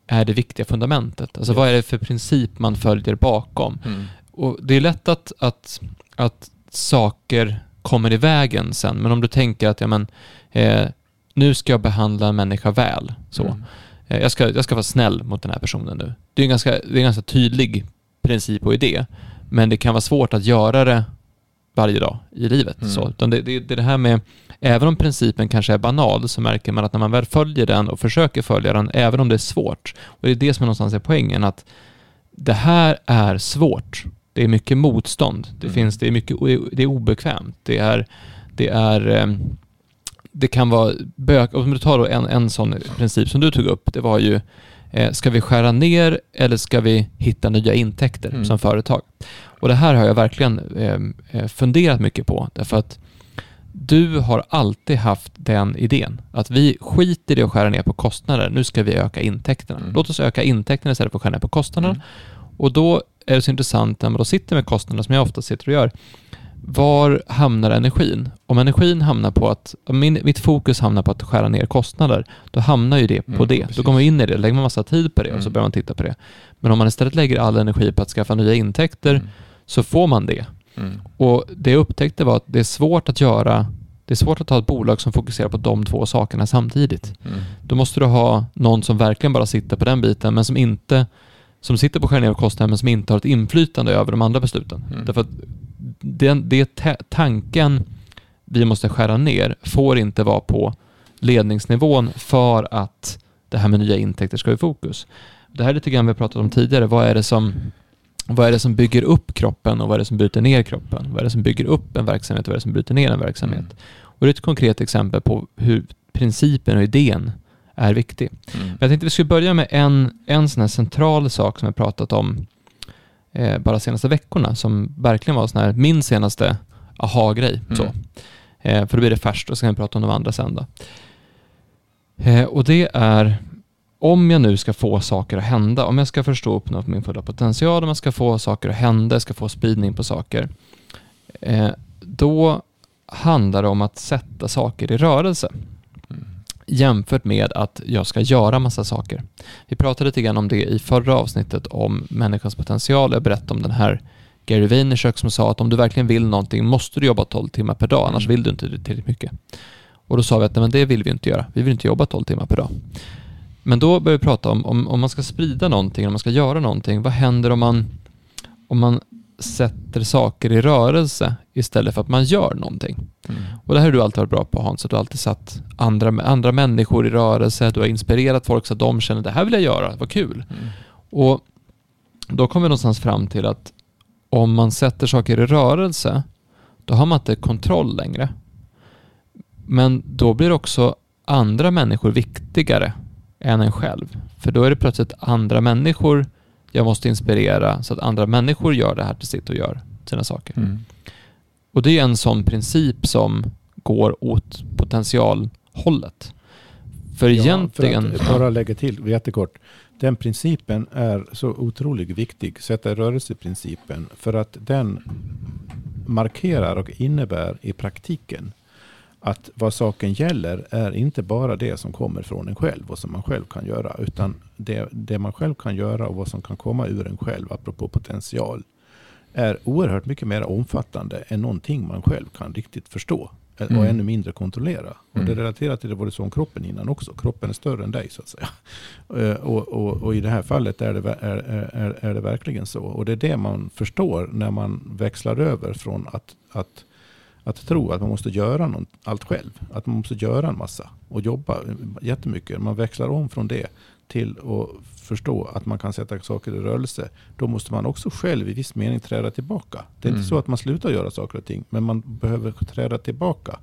[SPEAKER 1] är det viktiga fundamentet. Alltså yes. vad är det för princip man följer bakom? Mm. Och Det är lätt att, att, att saker kommer i vägen sen, men om du tänker att ja, men, eh, nu ska jag behandla en människa väl, så. Mm. Eh, jag, ska, jag ska vara snäll mot den här personen nu. Det är en ganska, det är en ganska tydlig princip och idé, men det kan vara svårt att göra det varje dag i livet. Mm. Så, det, det, det är det här med, även om principen kanske är banal, så märker man att när man väl följer den och försöker följa den, även om det är svårt, och det är det som är någonstans är poängen, att det här är svårt det är mycket motstånd. Det, mm. finns, det, är mycket, det är obekvämt. Det är, det är ehm, det kan vara bök, om du tar då en, en sån princip som du tog upp, det var ju eh, ska vi skära ner eller ska vi hitta nya intäkter mm. som företag? Och det här har jag verkligen ehm, eh, funderat mycket på därför att du har alltid haft den idén att vi skiter i att skära ner på kostnader, nu ska vi öka intäkterna. Mm. Låt oss öka intäkterna istället för att skära ner på kostnaderna. Mm. Och då är det så intressant när man då sitter med kostnaderna, som jag ofta sitter och gör. Var hamnar energin? Om energin hamnar på att, min, mitt fokus hamnar på att skära ner kostnader, då hamnar ju det på mm, det. Precis. Då går man in i det, lägger man massa tid på det mm. och så mm. börjar man titta på det. Men om man istället lägger all energi på att skaffa nya intäkter, mm. så får man det. Mm. Och det jag upptäckte var att det är svårt att göra det är svårt att ha ett bolag som fokuserar på de två sakerna samtidigt. Mm. Då måste du ha någon som verkligen bara sitter på den biten, men som inte som sitter på skärningar av kostnader men som inte har ett inflytande över de andra besluten. Mm. Därför att det, det tanken vi måste skära ner får inte vara på ledningsnivån för att det här med nya intäkter ska i fokus. Det här är lite grann vi har pratat om tidigare. Vad är det som vad är det som bygger upp kroppen och vad är det som bryter ner kroppen? Vad är det som bygger upp en verksamhet och vad är det som bryter ner en verksamhet?
[SPEAKER 3] Mm.
[SPEAKER 1] Och det är ett konkret exempel på hur principen och idén är viktig.
[SPEAKER 3] Mm.
[SPEAKER 1] Men jag tänkte vi skulle börja med en, en sån central sak som jag pratat om eh, bara senaste veckorna, som verkligen var sån här, min senaste aha-grej.
[SPEAKER 3] Mm.
[SPEAKER 1] Så. Eh, för då blir det färskt och så kan vi prata om de andra sen då. Eh, och det är om jag nu ska få saker att hända, om jag ska förstå och uppnå min fulla potential, om jag ska få saker att hända, jag ska få spridning på saker, eh, då handlar det om att sätta saker i rörelse. Jämfört med att jag ska göra massa saker. Vi pratade lite grann om det i förra avsnittet om människans potential. Jag berättade om den här Gary Vaynerchuk som sa att om du verkligen vill någonting måste du jobba 12 timmar per dag, annars
[SPEAKER 3] Mm.
[SPEAKER 1] vill du inte tillräckligt mycket. Och då sa vi att nej, men det vill vi inte göra. Vi vill inte jobba 12 timmar per dag. Men då börjar vi prata om, om, om man ska sprida någonting, om man ska göra någonting, vad händer om man, om man sätter saker i rörelse istället för att man gör någonting?
[SPEAKER 3] Mm.
[SPEAKER 1] Och det här har du alltid varit bra på Hans, att du har alltid satt andra, andra människor i rörelse, du har inspirerat folk så att de känner det här vill jag göra, vad kul.
[SPEAKER 3] Mm.
[SPEAKER 1] Och då kommer vi någonstans fram till att om man sätter saker i rörelse, då har man inte kontroll längre. Men då blir också andra människor viktigare än en själv. För då är det plötsligt andra människor jag måste inspirera så att andra människor gör det här till sitt och gör sina saker.
[SPEAKER 3] Mm.
[SPEAKER 1] Och det är en sån princip som går åt potentialhållet. För egentligen...
[SPEAKER 2] För att [laughs] bara lägga till jättekort. Den principen är så otroligt viktig, sätta rörelseprincipen, för att den markerar och innebär i praktiken att vad saken gäller är inte bara det som kommer från en själv och som man själv kan göra, utan det, det man själv kan göra och vad som kan komma ur en själv, apropå potential, är oerhört mycket mer omfattande än någonting man själv kan riktigt förstå. Och
[SPEAKER 3] Mm.
[SPEAKER 2] ännu mindre kontrollera. Och det
[SPEAKER 3] Mm.
[SPEAKER 2] relaterar till det vad du sa om kroppen innan också. Kroppen är större än dig så att säga. Eh, Och, och, och i det här fallet är det, är, är, är det verkligen så. Och det är det man förstår när man växlar över från att, att, att tro att man måste göra något, allt själv. Att man måste göra en massa och jobba jättemycket. Man växlar om från det till att förstå att man kan sätta saker i rörelse. Då måste man också själv i viss mening träda tillbaka. Det är
[SPEAKER 3] Mm.
[SPEAKER 2] inte så att man slutar göra saker och ting, men man behöver träda tillbaka.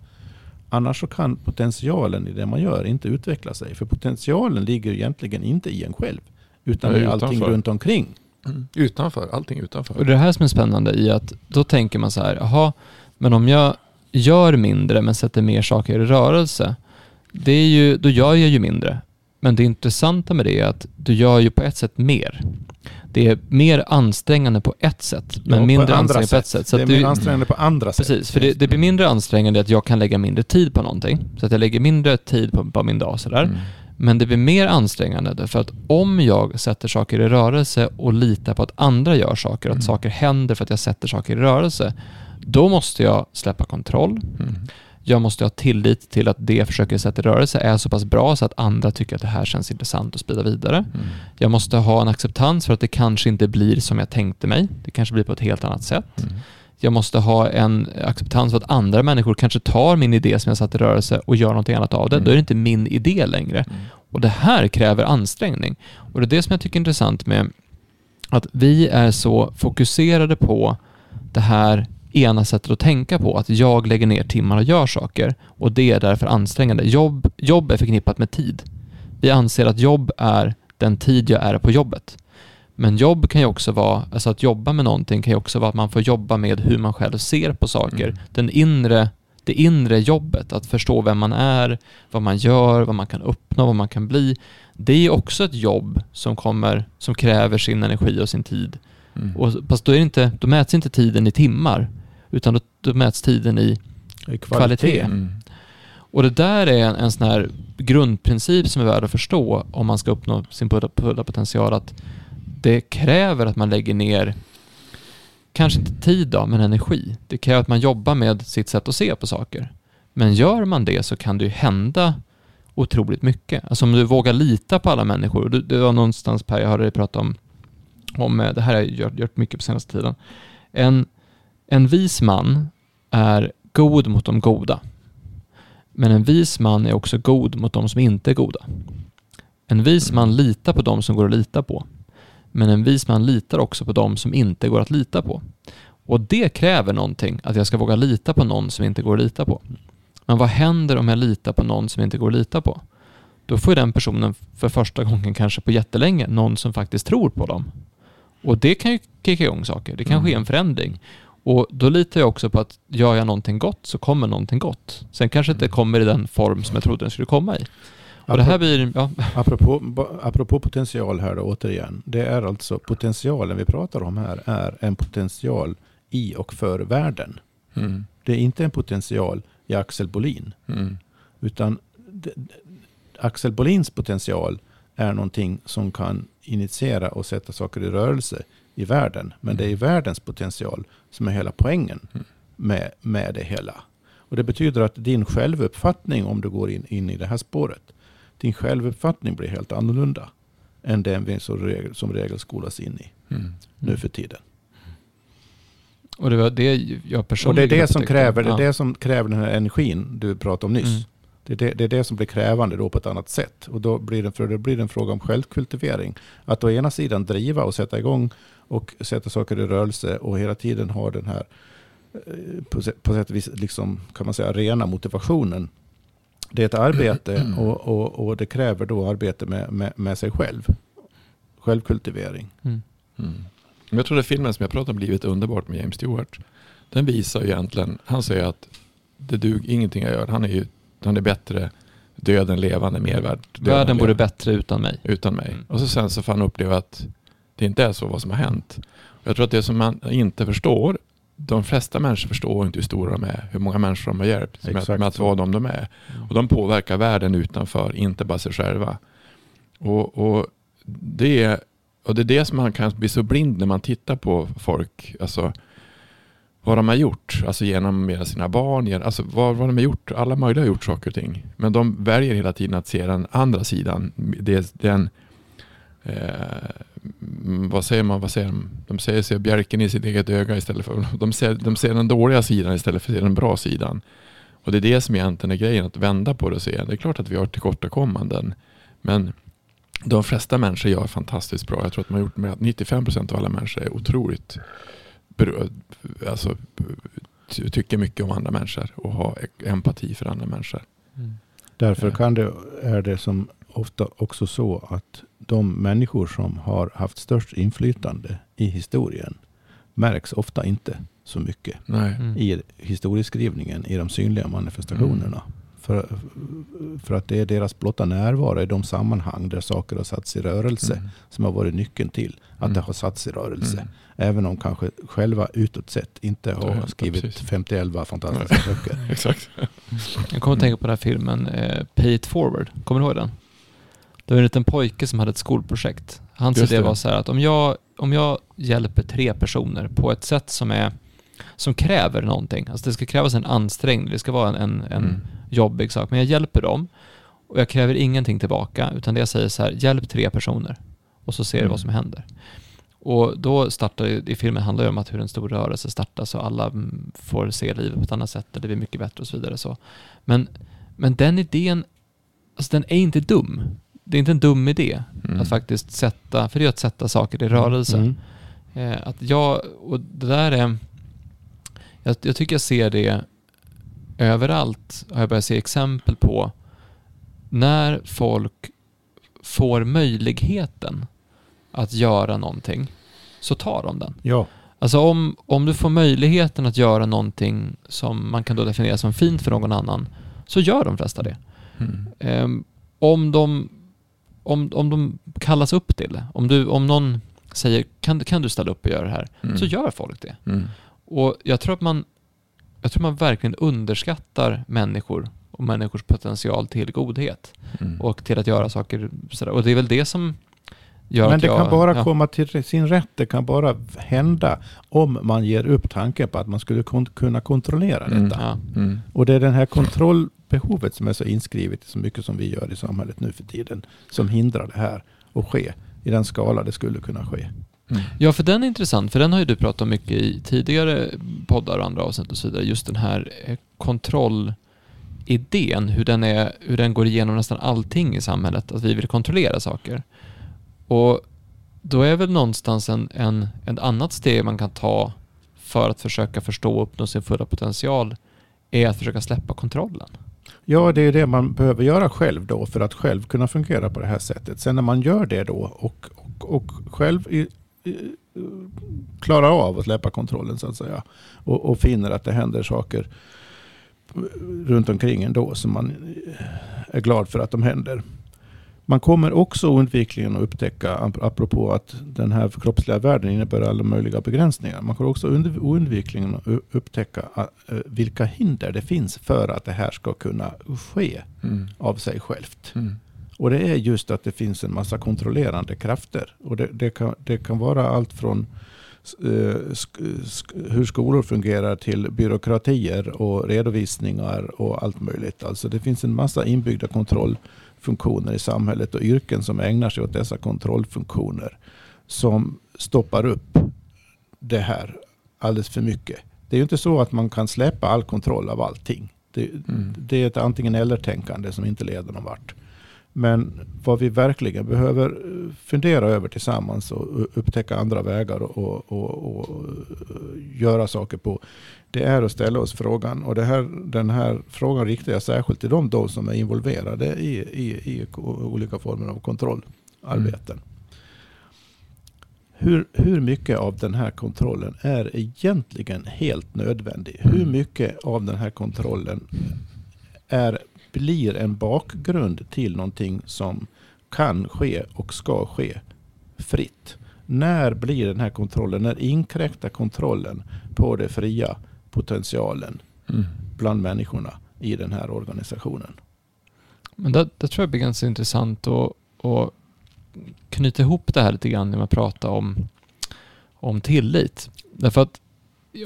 [SPEAKER 2] Annars så kan potentialen i det man gör inte utveckla sig. För potentialen ligger egentligen inte i en själv. Utan i allting
[SPEAKER 3] utanför.
[SPEAKER 2] runt omkring.
[SPEAKER 3] Mm. Utanför, allting utanför.
[SPEAKER 1] Och det är det här som är spännande i att då tänker man så här, jaha, men om jag gör mindre men sätter mer saker i rörelse, det är ju, då gör jag ju mindre. Men det intressanta med det är att du gör ju på ett sätt mer. Det är mer ansträngande på ett sätt, men
[SPEAKER 2] Ja,
[SPEAKER 1] mindre ansträngande på ett sätt. Så
[SPEAKER 2] det är
[SPEAKER 1] att
[SPEAKER 2] mer
[SPEAKER 1] du,
[SPEAKER 2] ansträngande på andra sätt.
[SPEAKER 1] Precis, för det, det blir mindre ansträngande att jag kan lägga mindre tid på någonting. Så att jag lägger mindre tid på, på min dag sådär.
[SPEAKER 3] Mm.
[SPEAKER 1] Men det blir mer ansträngande därför att om jag sätter saker i rörelse och litar på att andra gör saker, att
[SPEAKER 3] Mm.
[SPEAKER 1] saker händer för att jag sätter saker i rörelse, då måste jag släppa kontroll.
[SPEAKER 3] Mm.
[SPEAKER 1] Jag måste ha tillit till att det jag försöker sätta i rörelse är så pass bra så att andra tycker att det här känns intressant att sprida vidare.
[SPEAKER 3] Mm.
[SPEAKER 1] Jag måste ha en acceptans för att det kanske inte blir som jag tänkte mig. Det kanske blir på ett helt annat sätt.
[SPEAKER 3] Mm.
[SPEAKER 1] Jag måste ha en acceptans för att andra människor kanske tar min idé som jag satt i rörelse och gör någonting annat av det.
[SPEAKER 3] Mm.
[SPEAKER 1] Då är det inte min idé längre.
[SPEAKER 3] Mm.
[SPEAKER 1] Och det här kräver ansträngning. Och det är det som jag tycker är intressant med att vi är så fokuserade på det här ena sättet att tänka på, att jag lägger ner timmar och gör saker och det är därför ansträngande. Jobb, jobb är förknippat med tid. Vi anser att jobb är den tid jag är på jobbet. Men jobb kan ju också vara, alltså att jobba med någonting kan ju också vara att man får jobba med hur man själv ser på saker.
[SPEAKER 3] Mm.
[SPEAKER 1] Den inre, det inre jobbet, att förstå vem man är, vad man gör, vad man kan uppnå, vad man kan bli. Det är också ett jobb som kommer, som kräver sin energi och sin tid.
[SPEAKER 3] Mm.
[SPEAKER 1] Och, fast då, är inte, då mäts inte tiden i timmar, utan då, då mäts tiden i
[SPEAKER 2] I
[SPEAKER 1] Kvalitet.
[SPEAKER 3] Mm.
[SPEAKER 1] och det där är en, en sån här grundprincip som är värd att förstå om man ska uppnå sin fulla potential. Att det kräver att man lägger ner, kanske inte tid då, men energi. Det kräver att man jobbar med sitt sätt att se på saker. Men gör man det så kan det ju hända otroligt mycket. Alltså om du vågar lita på alla människor. och du- Det var någonstans Per, jag hörde dig prata om, om eh, det här har jag gjort, gjort mycket på senaste tiden. En, en vis man är god mot de goda. Men en vis man är också god mot de som inte är goda. En vis man litar på de som går att lita på. Men en vis man litar också på de som inte går att lita på. Och det kräver någonting, att jag ska våga lita på någon som inte går att lita på. Men vad händer om jag litar på någon som inte går att lita på? Då får den personen för första gången kanske på jättelänge någon som faktiskt tror på dem. Och det kan ju kicka igång saker. Det kan
[SPEAKER 3] Mm.
[SPEAKER 1] ske en förändring. Och då litar jag också på att gör jag någonting gott så kommer någonting gott. Sen kanske inte
[SPEAKER 3] Mm.
[SPEAKER 1] kommer i den form som jag trodde den skulle komma i. Och det här blir, ja,
[SPEAKER 2] Apropå, apropå potential här då återigen. Det är alltså potentialen vi pratar om här är en potential i och för världen.
[SPEAKER 3] Mm.
[SPEAKER 2] Det är inte en potential i Axel Bolin.
[SPEAKER 3] Mm.
[SPEAKER 2] Utan d- d- Axel Bolins potential är någonting som kan initiera och sätta saker i rörelse i världen. Men det är världens potential som är hela poängen
[SPEAKER 3] Mm.
[SPEAKER 2] med, med det hela. Och det betyder att din självuppfattning om du går in, in i det här spåret. Din självuppfattning blir helt annorlunda än den vi som regel, som regel skolas in i
[SPEAKER 3] Mm.
[SPEAKER 2] nu för tiden.
[SPEAKER 1] och det var det jag
[SPEAKER 2] Och
[SPEAKER 1] personligen
[SPEAKER 2] det är det som kräver, det är
[SPEAKER 1] Ja.
[SPEAKER 2] det som kräver den här energin du pratade om nyss.
[SPEAKER 1] Mm.
[SPEAKER 2] Det är det, det är det som blir krävande då på ett annat sätt. Och då blir det, för det blir det en fråga om självkultivering. Att å ena sidan driva och sätta igång och sätta saker i rörelse och hela tiden ha den här eh, på, sätt- på sätt och vis liksom, kan man säga rena motivationen. Det är ett arbete och, och, och det kräver då arbete med, med, med sig själv. Självkultivering.
[SPEAKER 1] Mm.
[SPEAKER 3] Mm. Jag tror att filmen som jag pratade om, Livet underbart med James Stewart, den visar ju egentligen, han säger att det dug ingenting jag gör, han är ju han är bättre död än levande, mer värd
[SPEAKER 1] Världen vore bättre utan mig.
[SPEAKER 3] utan mig.
[SPEAKER 1] Mm.
[SPEAKER 3] Och så sen så får han uppleva att det inte är så vad som har hänt. Jag tror att det som man inte förstår, de flesta människor förstår inte hur stora de är, hur många människor de har hjälpt med, med att vara de de är. Och de påverkar världen utanför, inte bara sig själva. Och, och, det, är, och det är det som man kan bli så blind när man tittar på folk. Alltså, vad de har gjort, alltså genom sina barn, genom, alltså vad, vad de har gjort. Alla möjliga har gjort saker och ting. Men de väljer hela tiden att se den andra sidan. Det, den, eh, vad säger man, vad säger de? De säger se bjälken i sitt eget öga istället för, [laughs] de ser, de ser den dåliga sidan istället för den bra sidan. Och det är det som egentligen är grejen, att vända på det och se. Det är klart att vi har tillkortakommanden. Men de flesta människor gör fantastiskt bra. Jag tror att man har gjort med att 95% av alla människor är otroligt alltså, ty- tycker mycket om andra människor och har empati för andra människor.
[SPEAKER 1] Mm.
[SPEAKER 2] Därför
[SPEAKER 3] Ja.
[SPEAKER 2] kan det, är det som ofta också så att de människor som har haft störst inflytande i historien märks ofta inte så mycket
[SPEAKER 3] Nej.
[SPEAKER 1] Mm.
[SPEAKER 2] i historieskrivningen, i de synliga manifestationerna. För, för att det är deras blotta närvaro i de sammanhang där saker har satts i rörelse
[SPEAKER 3] Mm.
[SPEAKER 2] som har varit nyckeln till att
[SPEAKER 3] Mm.
[SPEAKER 2] det har satts i rörelse. Även om kanske själva utåt sett inte
[SPEAKER 3] har hänt,
[SPEAKER 2] skrivit
[SPEAKER 3] precis.
[SPEAKER 2] 50 fantastiska böcker. [laughs]
[SPEAKER 3] Exakt.
[SPEAKER 1] Jag kommer att tänka på den här filmen eh, Pay It Forward. Kommer du ihåg den? Det var en liten pojke som hade ett skolprojekt. Hans
[SPEAKER 3] Just
[SPEAKER 1] idé
[SPEAKER 3] det.
[SPEAKER 1] var så här att om jag, om jag hjälper tre personer på ett sätt som är som kräver någonting. Alltså det ska krävas en ansträngning, det ska vara en, en, en
[SPEAKER 3] Mm.
[SPEAKER 1] jobbig sak. Men jag hjälper dem och jag kräver ingenting tillbaka utan det jag säger så här, hjälp tre personer och så ser du
[SPEAKER 3] Mm.
[SPEAKER 1] vad som händer. Och då startar, ju- i filmen handlar det om att hur en stor rörelse startas och alla får se livet på ett annat sätt och det blir mycket bättre och så vidare. Så. Men, men den idén, alltså den är inte dum. Det är inte en dum idé
[SPEAKER 3] Mm.
[SPEAKER 1] att faktiskt sätta, för det är att sätta saker i rörelse.
[SPEAKER 2] Mm.
[SPEAKER 1] Eh, att jag, och det där är, jag, jag tycker jag ser det överallt, har jag börjat se exempel på, när folk får möjligheten att göra någonting, så tar de den.
[SPEAKER 2] Ja,
[SPEAKER 1] Alltså om, om du får möjligheten att göra någonting som man kan då definiera som fint för någon annan, så gör de flesta det.
[SPEAKER 3] Mm.
[SPEAKER 1] Ehm, om, de, om, om de kallas upp till det, om, du, om någon säger kan, kan du ställa upp och göra det här,
[SPEAKER 3] Mm.
[SPEAKER 1] så gör folk det.
[SPEAKER 3] Mm.
[SPEAKER 1] Och jag tror att man, jag tror man verkligen underskattar människor och människors potential till godhet
[SPEAKER 3] Mm.
[SPEAKER 1] och till att göra saker sådär. Och det är väl det som gör
[SPEAKER 2] men det
[SPEAKER 1] jag...
[SPEAKER 2] kan bara
[SPEAKER 1] ja,
[SPEAKER 2] komma till sin rätt. Det kan bara hända om man ger upp tanken på att man skulle kon- kunna kontrollera
[SPEAKER 3] Mm.
[SPEAKER 2] detta.
[SPEAKER 1] Ja.
[SPEAKER 3] Mm.
[SPEAKER 2] Och det är den här kontrollbehovet som är så inskrivet i så mycket som vi gör i samhället nu för tiden. Som hindrar det här att ske i den skala det skulle kunna ske.
[SPEAKER 3] Mm.
[SPEAKER 1] Ja, för den är intressant, för den har ju du pratat om mycket i tidigare poddar och andra avsnitt och så vidare. Just den här eh, kontrollidén, hur den, är, hur den går igenom nästan allting i samhället, att vi vill kontrollera saker. Och då är väl någonstans en, en, ett annat steg man kan ta för att försöka förstå och uppnå sin fulla potential är att försöka släppa kontrollen.
[SPEAKER 2] Ja, det är det man behöver göra själv då för att själv kunna fungera på det här sättet. Sen när man gör det då och, och, och själv i, i, klarar av att släppa kontrollen så att säga och, och finner att det händer saker runt omkring ändå som man är glad för att de händer. Man kommer också oundvikligen att upptäcka, apropå att den här kroppsliga världen innebär alla möjliga begränsningar. Man kommer också oundvikligen att upptäcka vilka hinder det finns för att det här ska kunna ske mm. av sig självt. Mm. Och det är just att det finns en massa kontrollerande krafter. Och det, det, kan, det kan vara allt från hur skolor fungerar till byråkratier och redovisningar och allt möjligt. Alltså det finns en massa inbyggda kontroll funktioner i samhället och yrken som ägnar sig åt dessa kontrollfunktioner som stoppar upp det här alldeles för mycket. Det är ju inte så att man kan släppa all kontroll av allting. Det, mm. det är ett antingen eller-tänkande som inte leder någon vart. Men vad vi verkligen behöver fundera över tillsammans och upptäcka andra vägar och, och, och, och göra saker på. Det är att ställa oss frågan. Och det här, den här frågan riktar jag särskilt till de då som är involverade i, i, i olika former av kontrollarbeten. Mm. Hur, hur mycket av den här kontrollen är egentligen helt nödvändig? Hur mm. mycket av den här kontrollen är blir en bakgrund till någonting som kan ske och ska ske fritt. När blir den här kontrollen, när inkräktar kontrollen på den fria potentialen mm. bland människorna i den här organisationen?
[SPEAKER 1] Men det, det tror jag blir ganska intressant att, att knyta ihop det här lite grann när man pratar om, om tillit. Därför att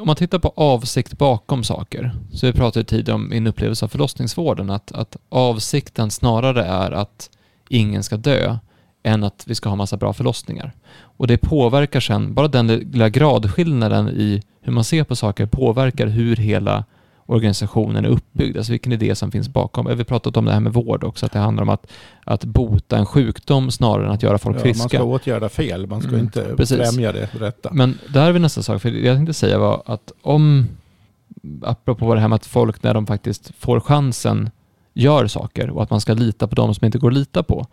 [SPEAKER 1] om man tittar på avsikt bakom saker, så vi pratade tidigare om min upplevelse av förlossningsvården, att, att avsikten snarare är att ingen ska dö än att vi ska ha massa bra förlossningar. Och det påverkar sen, bara den lilla gradskillnaden i hur man ser på saker påverkar hur hela organisationen är uppbyggd, alltså vilken idé som finns bakom. Vi har pratat om det här med vård också, att det handlar om att, att bota en sjukdom snarare än att göra folk ja, friska.
[SPEAKER 2] Man ska åtgärda fel, man ska mm, inte precis. främja det rätta.
[SPEAKER 1] Men där är vi nästa sak, för det jag tänkte säga var att om, apropå det här med att folk när de faktiskt får chansen gör saker och att man ska lita på dem som inte går att lita på.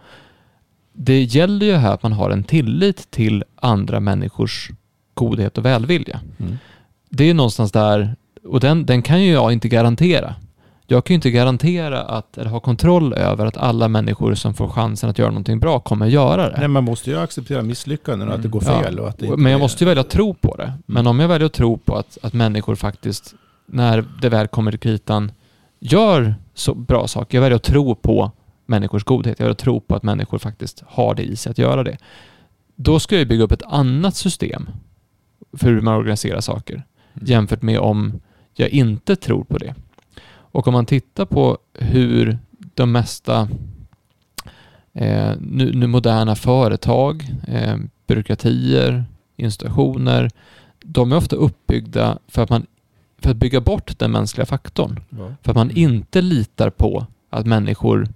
[SPEAKER 1] Det gäller ju här att man har en tillit till andra människors godhet och välvilja. Mm. Det är någonstans där och den, den kan ju jag inte garantera. Jag kan ju inte garantera att, eller ha kontroll över att alla människor som får chansen att göra någonting bra kommer göra det.
[SPEAKER 2] Nej, man måste ju acceptera misslyckanden och att det går mm. fel. Ja. Och att det
[SPEAKER 1] men jag måste ju välja att tro på det. Men om jag väljer att tro på att, att människor faktiskt, när det väl kommer till kritan, gör så bra saker. Jag väljer att tro på människors godhet. Jag väljer att tro på att människor faktiskt har det i sig att göra det. Då ska jag bygga upp ett annat system för hur man organiserar saker. Mm. Jämfört med om jag inte tror på det. Och om man tittar på hur de mesta eh, nu, nu, moderna företag, eh, byråkratier, institutioner, de är ofta uppbyggda för att, man, för att bygga bort den mänskliga faktorn. Ja. För att man inte litar på att människor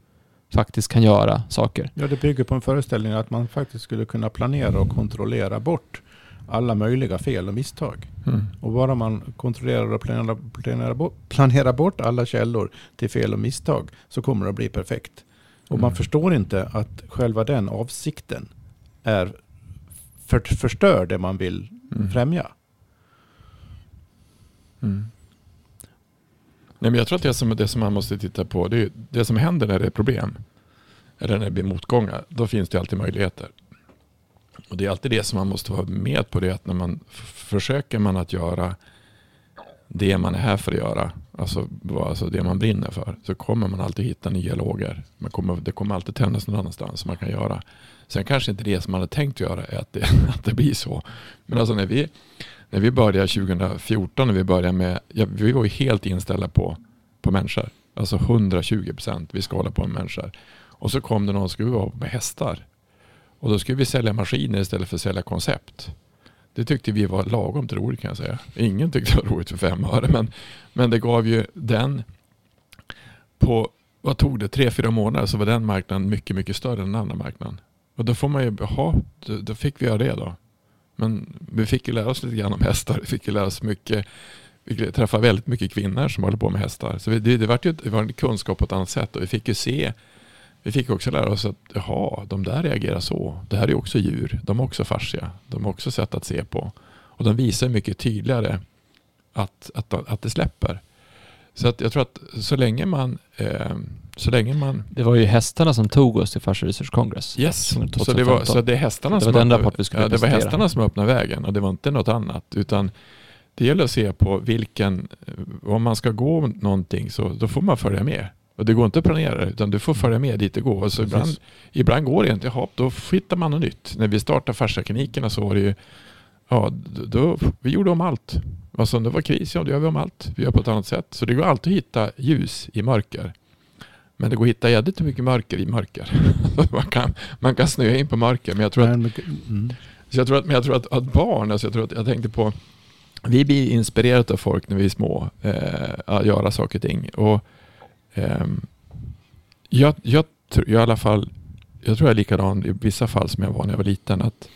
[SPEAKER 1] faktiskt kan göra saker.
[SPEAKER 2] Ja, det bygger på en föreställning att man faktiskt skulle kunna planera och kontrollera bort alla möjliga fel och misstag. Mm. Och bara man kontrollerar och planerar, planerar, bort, planerar bort alla källor till fel och misstag så kommer det att bli perfekt. Och mm. man förstår inte att själva den avsikten är för, förstör det man vill mm. främja.
[SPEAKER 3] Mm. Nej, men jag tror att det som, det som man måste titta på, det, är, det som händer när det är problem, eller när det blir motgångar, då finns det alltid möjligheter. Och det är alltid det som man måste vara med på det att när man försöker man att göra det man är här för att göra, alltså, alltså det man brinner för, så kommer man alltid hitta nya lågor. Man kommer, det kommer alltid tändas någon annanstans som man kan göra. Sen kanske inte det som man hade tänkt göra är att det, [laughs] att det blir så. Men alltså när vi, när vi började 2014, när vi började med, ja, vi var ju helt inställda på, på människor. Alltså 120 procent, vi ska hålla på med människor. Och så kom det någon som skulle vara med hästar. Och då skulle vi sälja maskiner istället för att sälja koncept. Det tyckte vi var lagom roligt kan jag säga. Ingen tyckte det var roligt för fem öre. Men, men det gav ju den på, vad tog det, tre, fyra månader så var den marknaden mycket, mycket större än den andra marknaden. Och då får man ju, jaha, då, då fick vi göra det då. Men vi fick ju lära oss lite grann om hästar. Vi fick ju lära oss mycket. Vi träffade väldigt mycket kvinnor som håller på med hästar. Så vi, det, det, var ju, det var en kunskap på ett annat sätt och vi fick ju se. Vi fick också lära oss att jaha, de där reagerar så. Det här är också djur. De är också fascia. De har också sätt att se på. Och de visar mycket tydligare att, att, att det släpper. Så att jag tror att så länge man, eh, så länge man...
[SPEAKER 1] Det var ju hästarna som tog oss till Fascia Research Congress.
[SPEAKER 3] Yes, så det, var, så det är hästarna
[SPEAKER 1] det var
[SPEAKER 3] som öppnade,
[SPEAKER 1] vi
[SPEAKER 3] ja, det var hästarna som öppnade vägen och det var inte något annat. Utan det gäller att se på vilken, om man ska gå någonting så då får man följa med. Och det går inte att planera utan du får följa med dit det går. Och så
[SPEAKER 2] Precis.
[SPEAKER 3] ibland, ibland går det inte, jaha, då hittar man något nytt. När vi startade fasciaklinikerna så var det ju, ja, då, vi gjorde om allt. Alltså om det var kris, ja då gör vi om allt. Vi gör på ett annat sätt. Så det går alltid att hitta ljus i mörker. Men det går att hitta jävligt mycket mörker i mörker. [laughs] man, kan, man kan snöa in på mörker. Men jag tror att,
[SPEAKER 2] mm.
[SPEAKER 3] så jag tror att, men jag tror att, att barn, alltså jag, tror att, jag tänkte på, vi blir inspirerade av folk när vi är små, eh, att göra saker och ting. Och, Ehm, jag, jag, tror- jag, i alla fall, jag tror jag är likadan i vissa fall som jag var när jag var liten. Att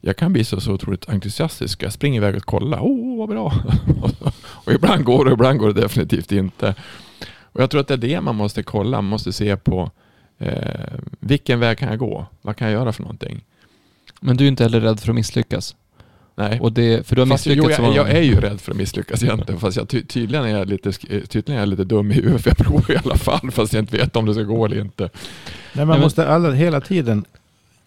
[SPEAKER 3] jag kan bli så, så otroligt entusiastisk. Jag springer iväg och kollar. Åh, vad bra! [laughs] och ibland går det, och ibland går det definitivt inte. Och jag tror att det är det man måste kolla. Man måste se på eh, vilken väg kan jag gå? Vad kan jag göra för någonting?
[SPEAKER 1] Men du är inte heller rädd för att misslyckas.
[SPEAKER 3] Nej.
[SPEAKER 1] Och det, för du har
[SPEAKER 3] Fast, jo,
[SPEAKER 1] misslyckats
[SPEAKER 3] jag, jag är ju rädd för att misslyckas egentligen. Fast jag, ty, tydligen, är jag lite, eh, tydligen är jag lite dum i huvudet. För jag provar i alla fall. Fast jag inte vet om det ska gå eller inte.
[SPEAKER 2] Nej, man måste alla, hela tiden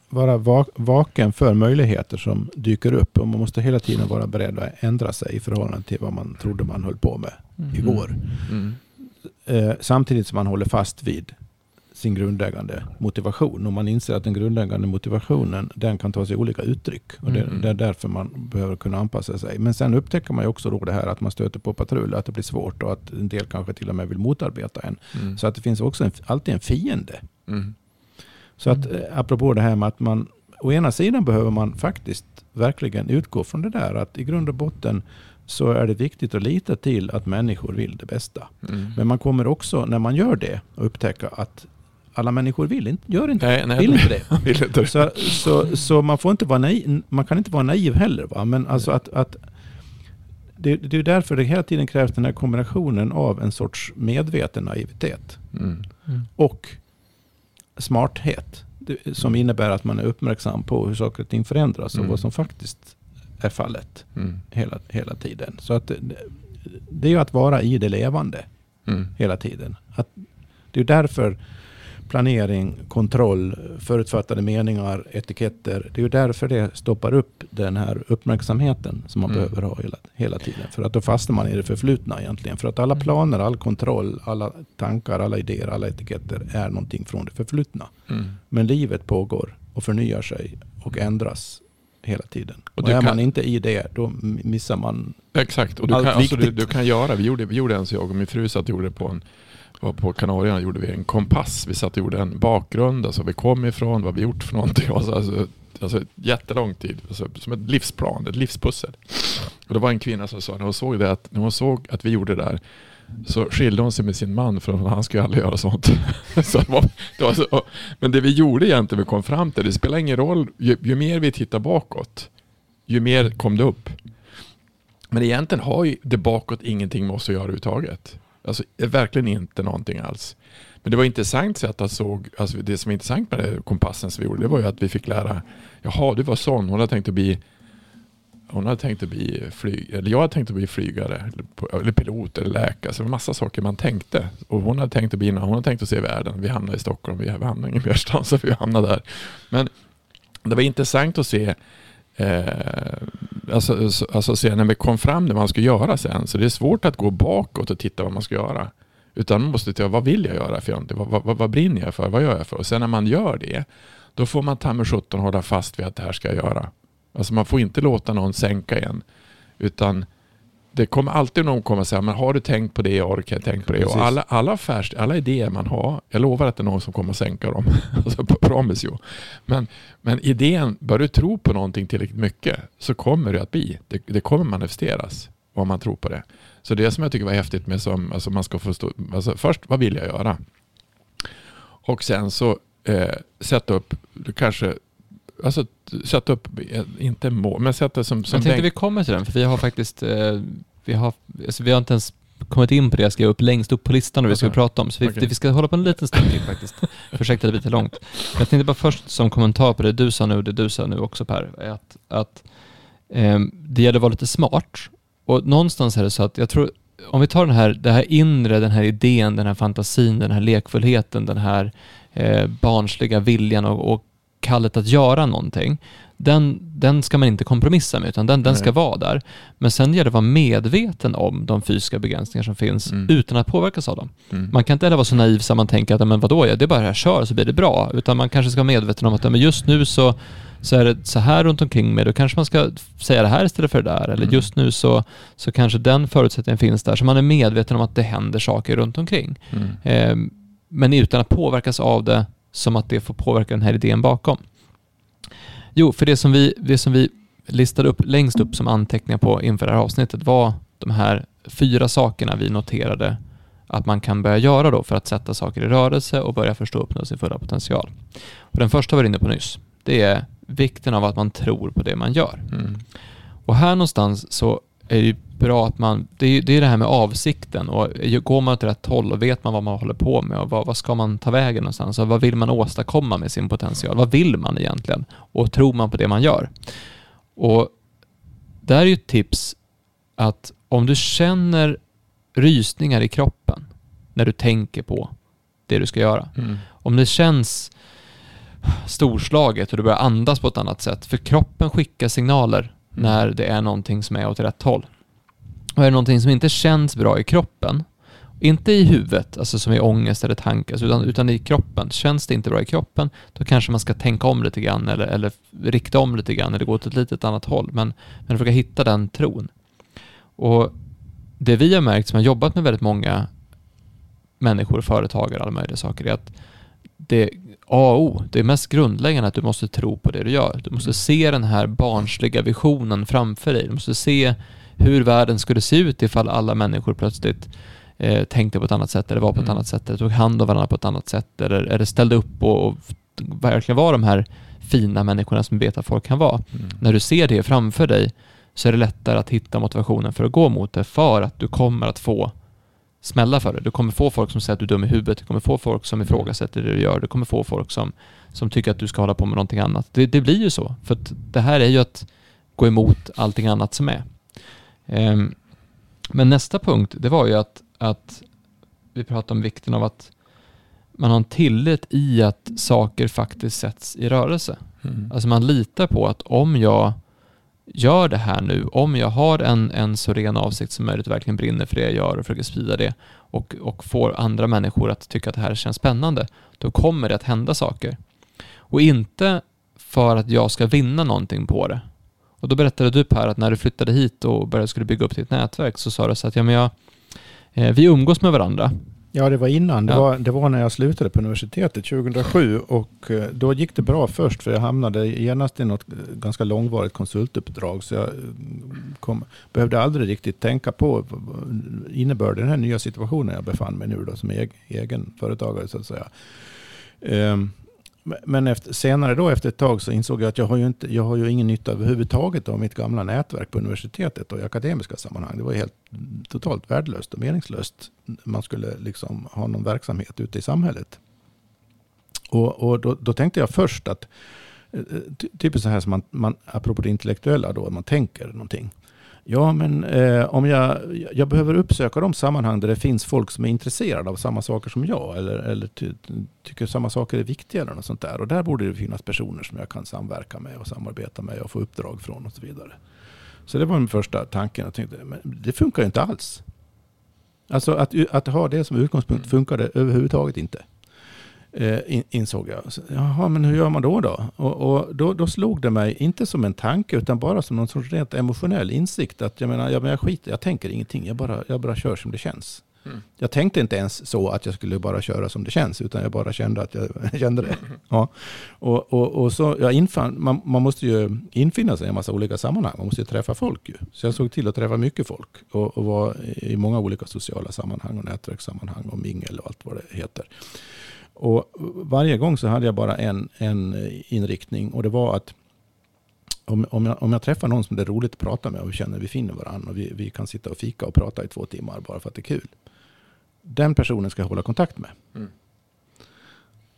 [SPEAKER 2] vara va- vaken för möjligheter som dyker upp. Och man måste hela tiden vara beredd att ändra sig i förhållande till vad man trodde man höll på med
[SPEAKER 1] Mm.
[SPEAKER 2] igår.
[SPEAKER 3] Mm.
[SPEAKER 2] Eh, samtidigt som man håller fast vid sin grundläggande motivation. Och man inser att den grundläggande motivationen den kan ta sig olika uttryck. Och det,
[SPEAKER 3] Mm.
[SPEAKER 2] det är därför man behöver kunna anpassa sig. Men sen upptäcker man ju också då det här att man stöter på patrull, att det blir svårt och att en del kanske till och med vill motarbeta en.
[SPEAKER 3] Mm.
[SPEAKER 2] Så att det finns också en, alltid en fiende.
[SPEAKER 3] Mm.
[SPEAKER 2] Så att eh, apropå det här med att man å ena sidan behöver man faktiskt verkligen utgå från det där att i grund och botten så är det viktigt att lita till att människor vill det bästa.
[SPEAKER 3] Mm.
[SPEAKER 2] Men man kommer också när man gör det att upptäcka att alla människor vill inte, gör inte,
[SPEAKER 3] Nej, nej,
[SPEAKER 2] vill inte det. [laughs]
[SPEAKER 3] vill inte det.
[SPEAKER 2] Så, så, så man får inte vara naiv, man kan inte vara naiv heller. Va? Men alltså att, att det, det är därför det hela tiden krävs den här kombinationen av en sorts medveten naivitet
[SPEAKER 3] Mm.
[SPEAKER 1] Mm.
[SPEAKER 2] och smarthet. Som innebär att man är uppmärksam på hur saker och ting förändras och
[SPEAKER 3] Mm.
[SPEAKER 2] vad som faktiskt är fallet
[SPEAKER 3] Mm.
[SPEAKER 2] hela, hela tiden. Så att det, det är ju att vara i det levande
[SPEAKER 3] Mm.
[SPEAKER 2] hela tiden. Att det är därför planering, kontroll, förutfattade meningar, etiketter. Det är ju därför det stoppar upp den här uppmärksamheten som man
[SPEAKER 3] Mm.
[SPEAKER 2] behöver ha hela, hela tiden. För att då fastnar man i det förflutna egentligen. För att alla
[SPEAKER 1] Mm.
[SPEAKER 2] planer, all kontroll, alla tankar, alla idéer, alla etiketter är någonting från det förflutna.
[SPEAKER 3] Mm.
[SPEAKER 2] Men livet pågår och förnyar sig och ändras hela tiden.
[SPEAKER 3] Och
[SPEAKER 2] Och, är
[SPEAKER 3] kan-
[SPEAKER 2] man inte i det, då missar man
[SPEAKER 3] Exakt, och du
[SPEAKER 2] Allt
[SPEAKER 3] kan, alltså, du,
[SPEAKER 2] viktigt.
[SPEAKER 3] du kan göra, vi gjorde, vi gjorde en så jag och min fru satt och gjorde på en var på Kanarieöarna gjorde vi en kompass. Vi satt och gjorde en bakgrund, alltså vi kom ifrån, vad vi gjort för någonting. [laughs] Alltså, alltså, alltså jättelång tid, alltså, som ett livsplan, ett livspussel. Och det var en kvinna som sa, när hon såg det, att när hon såg att vi gjorde det där, så skilde hon sig med sin man för han skulle aldrig göra sånt. [laughs] så det var, det var så, men det vi gjorde egentligen, vi kom fram till, det spelar ingen roll, ju, ju mer vi tittar bakåt, ju mer kom det upp. Men egentligen har ju det bakåt ingenting med oss att göra överhuvudtaget. Alltså verkligen inte någonting alls. Men det var intressant sätt att såg, alltså det som är intressant med det kompassen som vi gjorde, det var ju att vi fick lära, jaha du var sån, hon hade tänkt att bli hon hade tänkt att bli flyg, eller jag hade tänkt att bli flygare, eller, pilot eller läkare. Så det var massa saker man tänkte. Och hon hade tänkt att bli, hon hade tänkt att se världen. Vi hamnade i Stockholm, vi hamnade i merstans så vi hamnade där. Men det var intressant att se Eh, alltså, alltså när vi kom fram det man ska göra sen. Så det är svårt att gå bakåt och titta vad man ska göra. Utan man måste titta, vad vill jag göra för någonting? Vad, vad, vad brinner jag för? Vad gör jag för? Och sen när man gör det, då får man ta med 17 hålla fast vid att det här ska jag göra. Alltså man får inte låta någon sänka en. Utan det kommer alltid någon komma och säga, men har du tänkt på det orkar tänkt på det?
[SPEAKER 2] Precis.
[SPEAKER 3] Och alla, alla, affärs, alla idéer man har, jag lovar att det är någon som kommer att sänka dem. [laughs] alltså, promise you. Men, men idén, bör du tro på någonting tillräckligt mycket så kommer det att bli. Det, det kommer manifesteras om man tror på det. Så det som jag tycker var häftigt med som, alltså man ska förstå, alltså först vad vill jag göra? Och sen så eh, sätta upp, du kanske alltså, sätta upp, eh, inte mål, men sätta som... som
[SPEAKER 1] jag tänkte vi kommer till den, för vi har faktiskt, eh, vi, har, alltså vi har inte ens kommit in på det jag skrev upp längst upp på listan och vi ska
[SPEAKER 3] Okej.
[SPEAKER 1] prata om. Så vi,
[SPEAKER 3] Okej.
[SPEAKER 1] vi ska hålla på en liten stund till faktiskt. [laughs] Ursäkta, det blir lite långt. Men jag tänkte bara först som kommentar på det du sa nu och det du sa nu också Per, är att, att ehm, det gäller att vara lite smart. Och någonstans är det så att jag tror, om vi tar den här, det här inre, den här idén, den här fantasin, den här lekfullheten, den här eh, barnsliga viljan och, och kallet att göra någonting. Den, den ska man inte kompromissa med, utan den, den ska vara där. Men sen gäller det att vara medveten om de fysiska begränsningar som finns
[SPEAKER 3] Mm.
[SPEAKER 1] utan att påverkas av dem.
[SPEAKER 3] Mm.
[SPEAKER 1] Man kan inte heller vara så naiv så man tänker att men vadå, det är bara det här kör så blir det bra. Utan man kanske ska vara medveten om att men just nu så, så är det så här runt omkring mig, då kanske man ska säga det här istället för det där. Eller
[SPEAKER 3] Mm.
[SPEAKER 1] just nu så, så kanske den förutsättningen finns där. Så man är medveten om att det händer saker runt omkring. Eh, men utan att påverkas av det som att det får påverka den här idén bakom. Jo, för det som vi, det som vi listade upp längst upp som anteckningar på inför det här avsnittet var de här fyra sakerna vi noterade att man kan börja göra då för att sätta saker i rörelse och börja förstå och uppnå sin fulla potential. Och den första var inne på nyss. Det är vikten av att man tror på det man gör.
[SPEAKER 3] Mm.
[SPEAKER 1] Och här någonstans så är det ju bra att man, det är, det är det här med avsikten och går man åt rätt håll och vet man vad man håller på med och vad, vad ska man ta vägen någonstans och vad vill man åstadkomma med sin potential? Vad vill man egentligen? Och tror man på det man gör? Och där är ju ett tips att om du känner rysningar i kroppen när du tänker på det du ska göra.
[SPEAKER 3] Mm.
[SPEAKER 1] Om det känns storslaget och du börjar andas på ett annat sätt. För kroppen skickar signaler när det är någonting som är åt rätt håll. Och är det någonting som inte känns bra i kroppen, inte i huvudet, alltså som i ångest eller tankar, alltså utan, utan i kroppen. Känns det inte bra i kroppen, då kanske man ska tänka om lite grann eller, eller rikta om lite grann eller gå åt ett litet annat håll. Men, men försöka hitta den tron. Och det vi har märkt som har jobbat med väldigt många människor, företagare, alla möjliga saker, är att det A och O, det är mest grundläggande att du måste tro på det du gör. Du måste se den här barnsliga visionen framför dig. Du måste se hur världen skulle se ut ifall alla människor plötsligt eh, tänkte på ett annat sätt eller var på ett
[SPEAKER 3] Mm.
[SPEAKER 1] annat sätt eller tog hand om varandra på ett annat sätt eller, eller ställde upp och, och verkligen var de här fina människorna som vet att folk kan vara.
[SPEAKER 3] Mm.
[SPEAKER 1] När du ser det framför dig så är det lättare att hitta motivationen för att gå mot det för att du kommer att få smälla för det. Du kommer få folk som säger att du är dum i huvudet, du kommer få folk som ifrågasätter det du gör, du kommer få folk som, som tycker att du ska hålla på med någonting annat. Det, det blir ju så, för det här är ju att gå emot allting annat som är. Ehm, men nästa punkt, det var ju att, att vi pratade om vikten av att man har en tillit i att saker faktiskt sätts i rörelse.
[SPEAKER 3] Mm.
[SPEAKER 1] Alltså man litar på att om jag gör det här nu, om jag har en, en så ren avsikt som möjligt och verkligen brinner för det jag gör och försöker sprida det och, och får andra människor att tycka att det här känns spännande, då kommer det att hända saker. Och inte för att jag ska vinna någonting på det. Och då berättade du Per att när du flyttade hit och började skulle bygga upp ditt nätverk så sa du så att ja, men jag, eh, vi umgås med varandra.
[SPEAKER 2] Ja, det var innan. Det,
[SPEAKER 1] Ja.
[SPEAKER 2] var, det var när jag slutade på universitetet 2007 och eh, då gick det bra först för jag hamnade genast i något eh, ganska långvarigt konsultuppdrag så jag eh, kom, behövde aldrig riktigt tänka på innebörden i den här nya situationen jag befann mig nu då som eg, egen företagare så att säga. Ehm, men efter, senare då efter ett tag så insåg jag att jag har, ju inte, jag har ju ingen nytta överhuvudtaget av mitt gamla nätverk på universitetet och i akademiska sammanhang. Det var ju helt totalt värdelöst och meningslöst. Man skulle liksom ha någon verksamhet ute i samhället. Och, och då, då tänkte jag först att, eh, typiskt så här som man, man, apropå det intellektuella då, man tänker någonting. Ja, men eh, om jag, jag behöver uppsöka de sammanhang där det finns folk som är intresserade av samma saker som jag eller, eller ty, tycker samma saker är viktiga eller något sånt där. Och där borde det finnas personer som jag kan samverka med och samarbeta med och få uppdrag från och så vidare. Så det var min första tanke. Jag tänkte, men det funkar ju inte alls. Alltså att, att ha det som utgångspunkt
[SPEAKER 3] Mm.
[SPEAKER 2] funkar det överhuvudtaget inte. Eh, in, insåg jag. Så, Jaha, men hur gör man då? Då, och, och då, då slog det mig, inte som en tanke, utan bara som någon sorts rent emotionell insikt. Att jag menar, jag, men jag skiter, jag tänker ingenting, jag bara, jag bara kör som det känns.
[SPEAKER 3] Mm.
[SPEAKER 2] Jag tänkte inte ens så att jag skulle bara köra som det känns, utan jag bara kände att jag [laughs] kände det. Ja. Och, och, och så, jag infann, man, man måste ju infinna sig i en massa olika sammanhang. Man måste ju träffa folk ju. Så jag såg till att träffa mycket folk och, och var i många olika sociala sammanhang och nätverkssammanhang och mingel och allt vad det heter. Och varje gång så hade jag bara en, en inriktning och det var att om, om, jag, om jag träffar någon som det är roligt att prata med och vi känner vi finner varandra och vi, vi kan sitta och fika och prata i två timmar bara för att det är kul. Den personen ska jag hålla kontakt med.
[SPEAKER 3] Mm.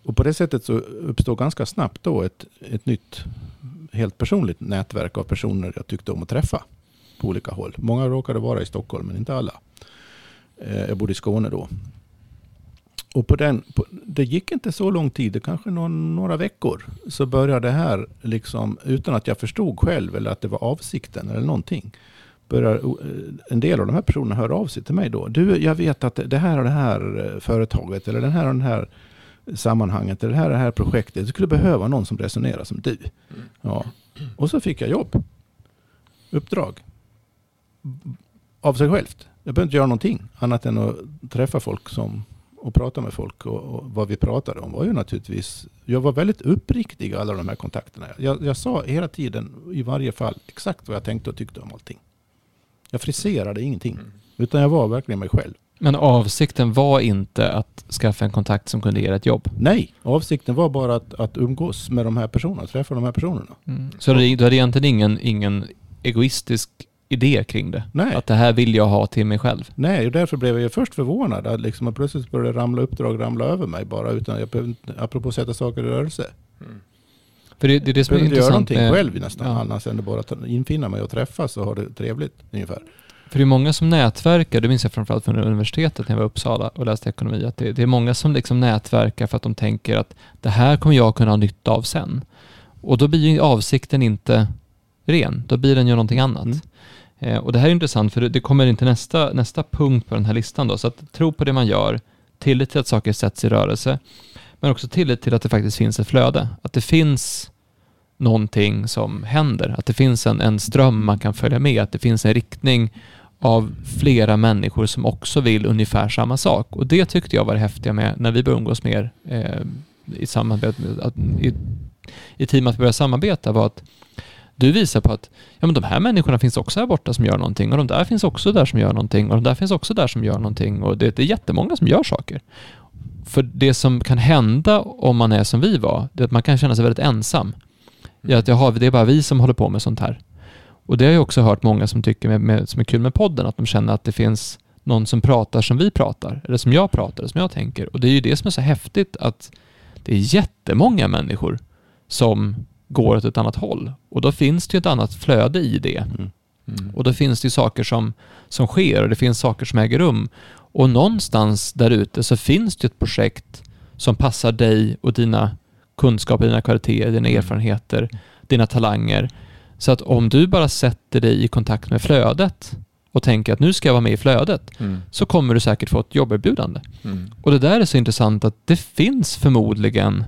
[SPEAKER 2] Och på det sättet så uppstår ganska snabbt då ett, ett nytt helt personligt nätverk av personer jag tyckte om att träffa på olika håll. Många råkade vara i Stockholm, men inte alla. Eh, jag bodde i Skåne då. Och på den, på, det gick inte så lång tid, det kanske någon, några veckor, så började det här, liksom, utan att jag förstod själv eller att det var avsikten eller någonting, börjar eh, en del av de här personerna höra av sig till mig då. Du, jag vet att det här och det här eh, företaget eller den här och den här sammanhanget, eller det här och det här projektet, du skulle behöva någon som resonerar som du. Ja. Och så fick jag jobb. Uppdrag. Av sig självt. Jag behövde inte göra någonting annat än att träffa folk som, och prata med folk. Och, och vad vi pratade om var ju naturligtvis, jag var väldigt uppriktig i alla de här kontakterna. Jag, jag sa hela tiden, i varje fall, exakt vad jag tänkte och tyckte om allting. Jag friserade ingenting. Utan jag var verkligen mig själv.
[SPEAKER 1] Men avsikten var inte att skaffa en kontakt som kunde ge ett jobb?
[SPEAKER 2] Nej, avsikten var bara att, att umgås med de här personerna, träffa de här personerna.
[SPEAKER 1] Mm. Så du hade egentligen ingen, ingen egoistisk idé kring det?
[SPEAKER 2] Nej.
[SPEAKER 1] Att det här vill jag ha till mig själv?
[SPEAKER 2] Nej, och därför blev jag ju först förvånad att liksom att plötsligt började ramla uppdrag ramla över mig bara utan jag behövde, apropå sätta saker i rörelse.
[SPEAKER 1] För det, det är det
[SPEAKER 2] Jag
[SPEAKER 1] som är
[SPEAKER 2] behöver inte göra
[SPEAKER 1] intressant
[SPEAKER 2] någonting
[SPEAKER 1] med,
[SPEAKER 2] själv nästan
[SPEAKER 1] ja.
[SPEAKER 2] annars än att bara ta, infinna mig och träffas och ha det trevligt ungefär.
[SPEAKER 1] För det är många som nätverkar, det minns jag framförallt från universitetet när jag var i Uppsala och läste ekonomi, att det, det är många som liksom nätverkar för att de tänker att det här kommer jag kunna ha nytta av sen. Och då blir ju avsikten inte ren, då blir den ju någonting annat.
[SPEAKER 2] Mm.
[SPEAKER 1] Eh, och det här är intressant för det, det kommer in till nästa, nästa punkt på den här listan då, så att tro på det man gör, tillit till att saker sätts i rörelse, men också tillit till att det faktiskt finns ett flöde, att det finns någonting som händer, att det finns en, en ström man kan följa med, att det finns en riktning av flera människor som också vill ungefär samma sak. Och det tyckte jag var det häftiga med när vi började umgås mer eh, i, samarbete, att, i, i team att börja samarbeta var att du visar på att ja, men de här människorna finns också här borta som gör någonting och de där finns också där som gör någonting och de där finns också där som gör någonting och det, det är jättemånga som gör saker. För det som kan hända om man är som vi var, det är att man kan känna sig väldigt ensam. I att jaha, det är bara vi som håller på med sånt här. Och det har jag också hört många som tycker med, med, som är kul med podden, att de känner att det finns någon som pratar som vi pratar, eller som jag pratar, eller som jag tänker. Och det är ju det som är så häftigt, att det är jättemånga människor som går åt ett annat håll. Och då finns det ju ett annat flöde i det.
[SPEAKER 2] Mm.
[SPEAKER 3] Mm.
[SPEAKER 1] Och då finns det ju saker som, som sker och det finns saker som äger rum. Och någonstans där ute så finns det ett projekt som passar dig och dina kunskaper, dina kvaliteter, dina erfarenheter, dina talanger. Så att om du bara sätter dig i kontakt med flödet och tänker att nu ska jag vara med i flödet,
[SPEAKER 3] Mm.
[SPEAKER 1] så kommer du säkert få ett jobberbjudande.
[SPEAKER 3] Mm.
[SPEAKER 1] Och det där är så intressant att det finns förmodligen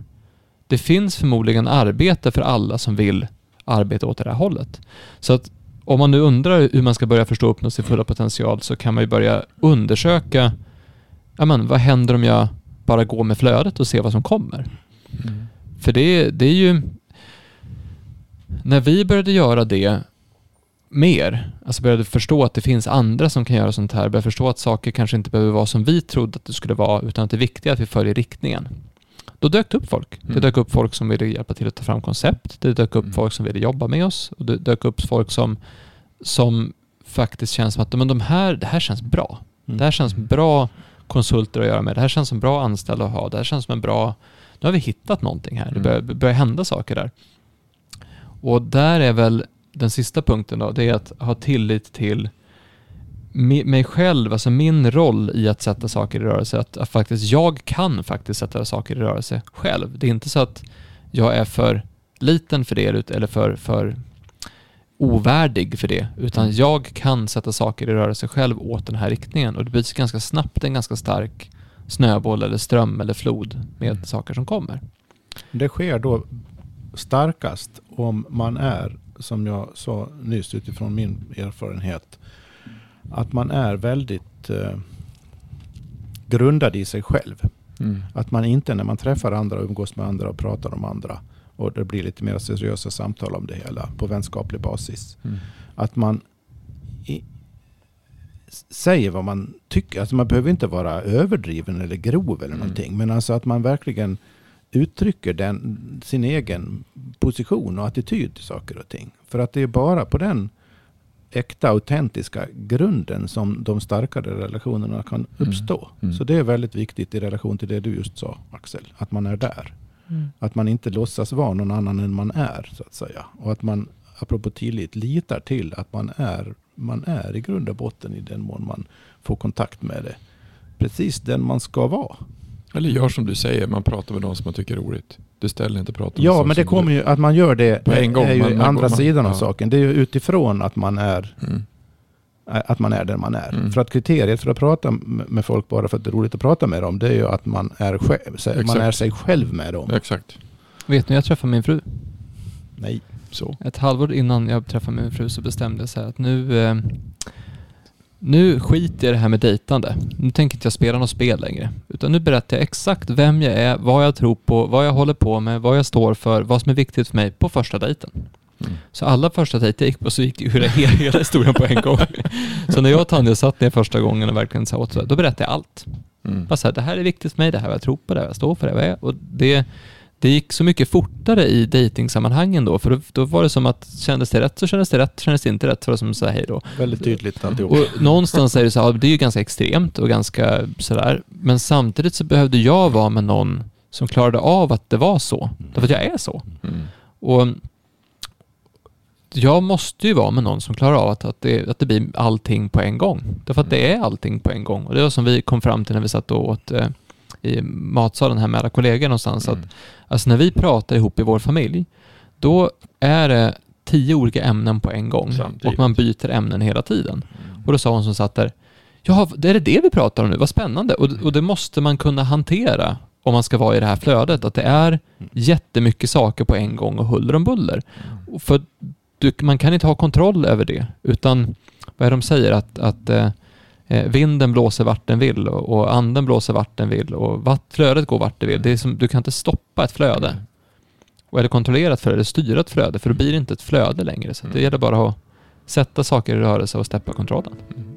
[SPEAKER 1] det finns förmodligen arbete för alla som vill arbeta åt det här hållet. Så att om man nu undrar hur man ska börja förstå och uppnå sin fulla potential så kan man ju börja undersöka ja, men, vad händer om jag bara går med flödet och ser vad som kommer.
[SPEAKER 3] Mm.
[SPEAKER 1] För det, det är ju... När vi började göra det mer, alltså började förstå att det finns andra som kan göra sånt här, började förstå att saker kanske inte behöver vara som vi trodde att det skulle vara, utan att det är viktigt att vi följer riktningen. Då dök det upp folk. Det
[SPEAKER 3] Mm.
[SPEAKER 1] dök upp folk som ville hjälpa till att ta fram koncept. Det dök upp
[SPEAKER 3] Mm.
[SPEAKER 1] folk som ville jobba med oss. Och det dök upp folk som, som faktiskt känns som att men de här, det här känns bra.
[SPEAKER 2] Mm.
[SPEAKER 1] Det här känns bra konsulter att göra med. Det här känns som bra anställda att ha. Det här känns som en bra... Nu har vi hittat någonting här. Det
[SPEAKER 3] Mm.
[SPEAKER 1] börjar, börjar hända saker där. Och där är väl den sista punkten då, det är att ha tillit till mig själv, alltså min roll i att sätta saker i rörelse. Att, att faktiskt jag kan faktiskt sätta saker i rörelse själv. Det är inte så att jag är för liten för det eller för, för ovärdig för det, utan jag kan sätta saker i rörelse själv åt den här riktningen och det blir ganska snabbt en ganska stark snöboll eller ström eller flod med
[SPEAKER 3] Mm.
[SPEAKER 1] saker som kommer.
[SPEAKER 2] Det sker då starkast om man är, som jag sa nyss utifrån min erfarenhet, att man är väldigt eh, grundad i sig själv.
[SPEAKER 3] Mm.
[SPEAKER 2] Att man inte när man träffar andra och umgås med andra och pratar om andra och det blir lite mer seriösa samtal om det hela på vänskaplig basis.
[SPEAKER 3] Mm.
[SPEAKER 2] Att man i, säger vad man tycker. Alltså man behöver inte vara överdriven eller grov eller
[SPEAKER 3] Mm.
[SPEAKER 2] någonting. Men alltså att man verkligen uttrycker den, sin egen position och attityd till saker och ting. För att det är bara på den äkta, autentiska grunden som de starkare relationerna kan
[SPEAKER 3] Mm.
[SPEAKER 2] uppstå.
[SPEAKER 3] Mm.
[SPEAKER 2] Så det är väldigt viktigt i relation till det du just sa, Axel. Att man är där.
[SPEAKER 1] Mm.
[SPEAKER 2] Att man inte låtsas vara någon annan än man är, så att säga. Och att man, apropå tillit, litar till att man är, man är i grund och botten i den mån man får kontakt med det. Precis den man ska vara.
[SPEAKER 3] Eller gör som du säger, man pratar med de som man tycker är roligt. Du ställer inte prata med
[SPEAKER 2] Ja, men det kommer
[SPEAKER 3] du...
[SPEAKER 2] ju, att man gör det
[SPEAKER 3] På en gång,
[SPEAKER 2] är ju
[SPEAKER 3] man- man
[SPEAKER 2] andra
[SPEAKER 3] man-
[SPEAKER 2] sidan av
[SPEAKER 3] ja.
[SPEAKER 2] saken. Det är ju utifrån att man är
[SPEAKER 3] Mm.
[SPEAKER 2] att man är den man är.
[SPEAKER 3] Mm.
[SPEAKER 2] För att kriteriet för att prata med folk bara för att det är roligt att prata med dem, det är ju att man är, själv, man är sig själv med dem.
[SPEAKER 3] Exakt.
[SPEAKER 1] Vet ni, jag träffade min fru.
[SPEAKER 2] Nej.
[SPEAKER 3] Så.
[SPEAKER 1] Ett halvår innan jag träffade min fru så bestämde jag så här att nu, eh, nu skiter jag i det här med dejtande. Nu tänker inte jag spela något spel längre. Utan nu berättar jag exakt vem jag är, vad jag tror på, vad jag håller på med, vad jag står för, vad som är viktigt för mig på första dejten.
[SPEAKER 3] Mm.
[SPEAKER 1] Så alla första dejter jag gick på så gick hela, [laughs] hela, historien på en gång. Så när jag och Tanja satt ner första gången och verkligen sa åt så här, då berättade jag allt.
[SPEAKER 3] Mm.
[SPEAKER 1] Bara så här, det här är viktigt för mig, det här är vad jag tror på, det här är vad jag står för, det här är vad jag är. Och det, det gick så mycket fortare i dejtingsammanhangen då, för då, då var det som att kändes det rätt så kändes det rätt, kändes det inte rätt så var det som att säga hej då.
[SPEAKER 2] Väldigt tydligt alltihop.
[SPEAKER 1] Och någonstans är det så här, det är ju ganska extremt och ganska sådär, men samtidigt så behövde jag vara med någon som klarade av att det var så, därför att jag är så.
[SPEAKER 3] Mm.
[SPEAKER 1] Och jag måste ju vara med någon som klarar av att, att, det, att det blir allting på en gång. Därför att det är allting på en gång. Och det var som vi kom fram till när vi satt och åt eh, i matsalen här med alla kollegor någonstans. Att,
[SPEAKER 3] Mm.
[SPEAKER 1] alltså när vi pratar ihop i vår familj, då är det tio olika ämnen på en gång.
[SPEAKER 3] Samtidigt.
[SPEAKER 1] Och man byter ämnen hela tiden.
[SPEAKER 3] Mm.
[SPEAKER 1] Och då sa hon som satt där, ja, är det det vi pratar om nu, vad spännande. Och, och det måste man kunna hantera om man ska vara i det här flödet, att det är jättemycket saker på en gång och huller om buller. Och För du, man kan inte ha kontroll över det, utan vad är det de säger? Att, att eh, vinden blåser vart den vill och, anden blåser vart den vill och vatt, flödet går vart det vill. Det är som, du kan inte stoppa ett flöde. Och är det kontrollerat flöde, eller styrat flöde, för då blir det inte ett flöde längre. Så att det
[SPEAKER 3] Mm.
[SPEAKER 1] gäller bara att sätta saker i rörelse och släppa kontrollen.
[SPEAKER 3] Mm.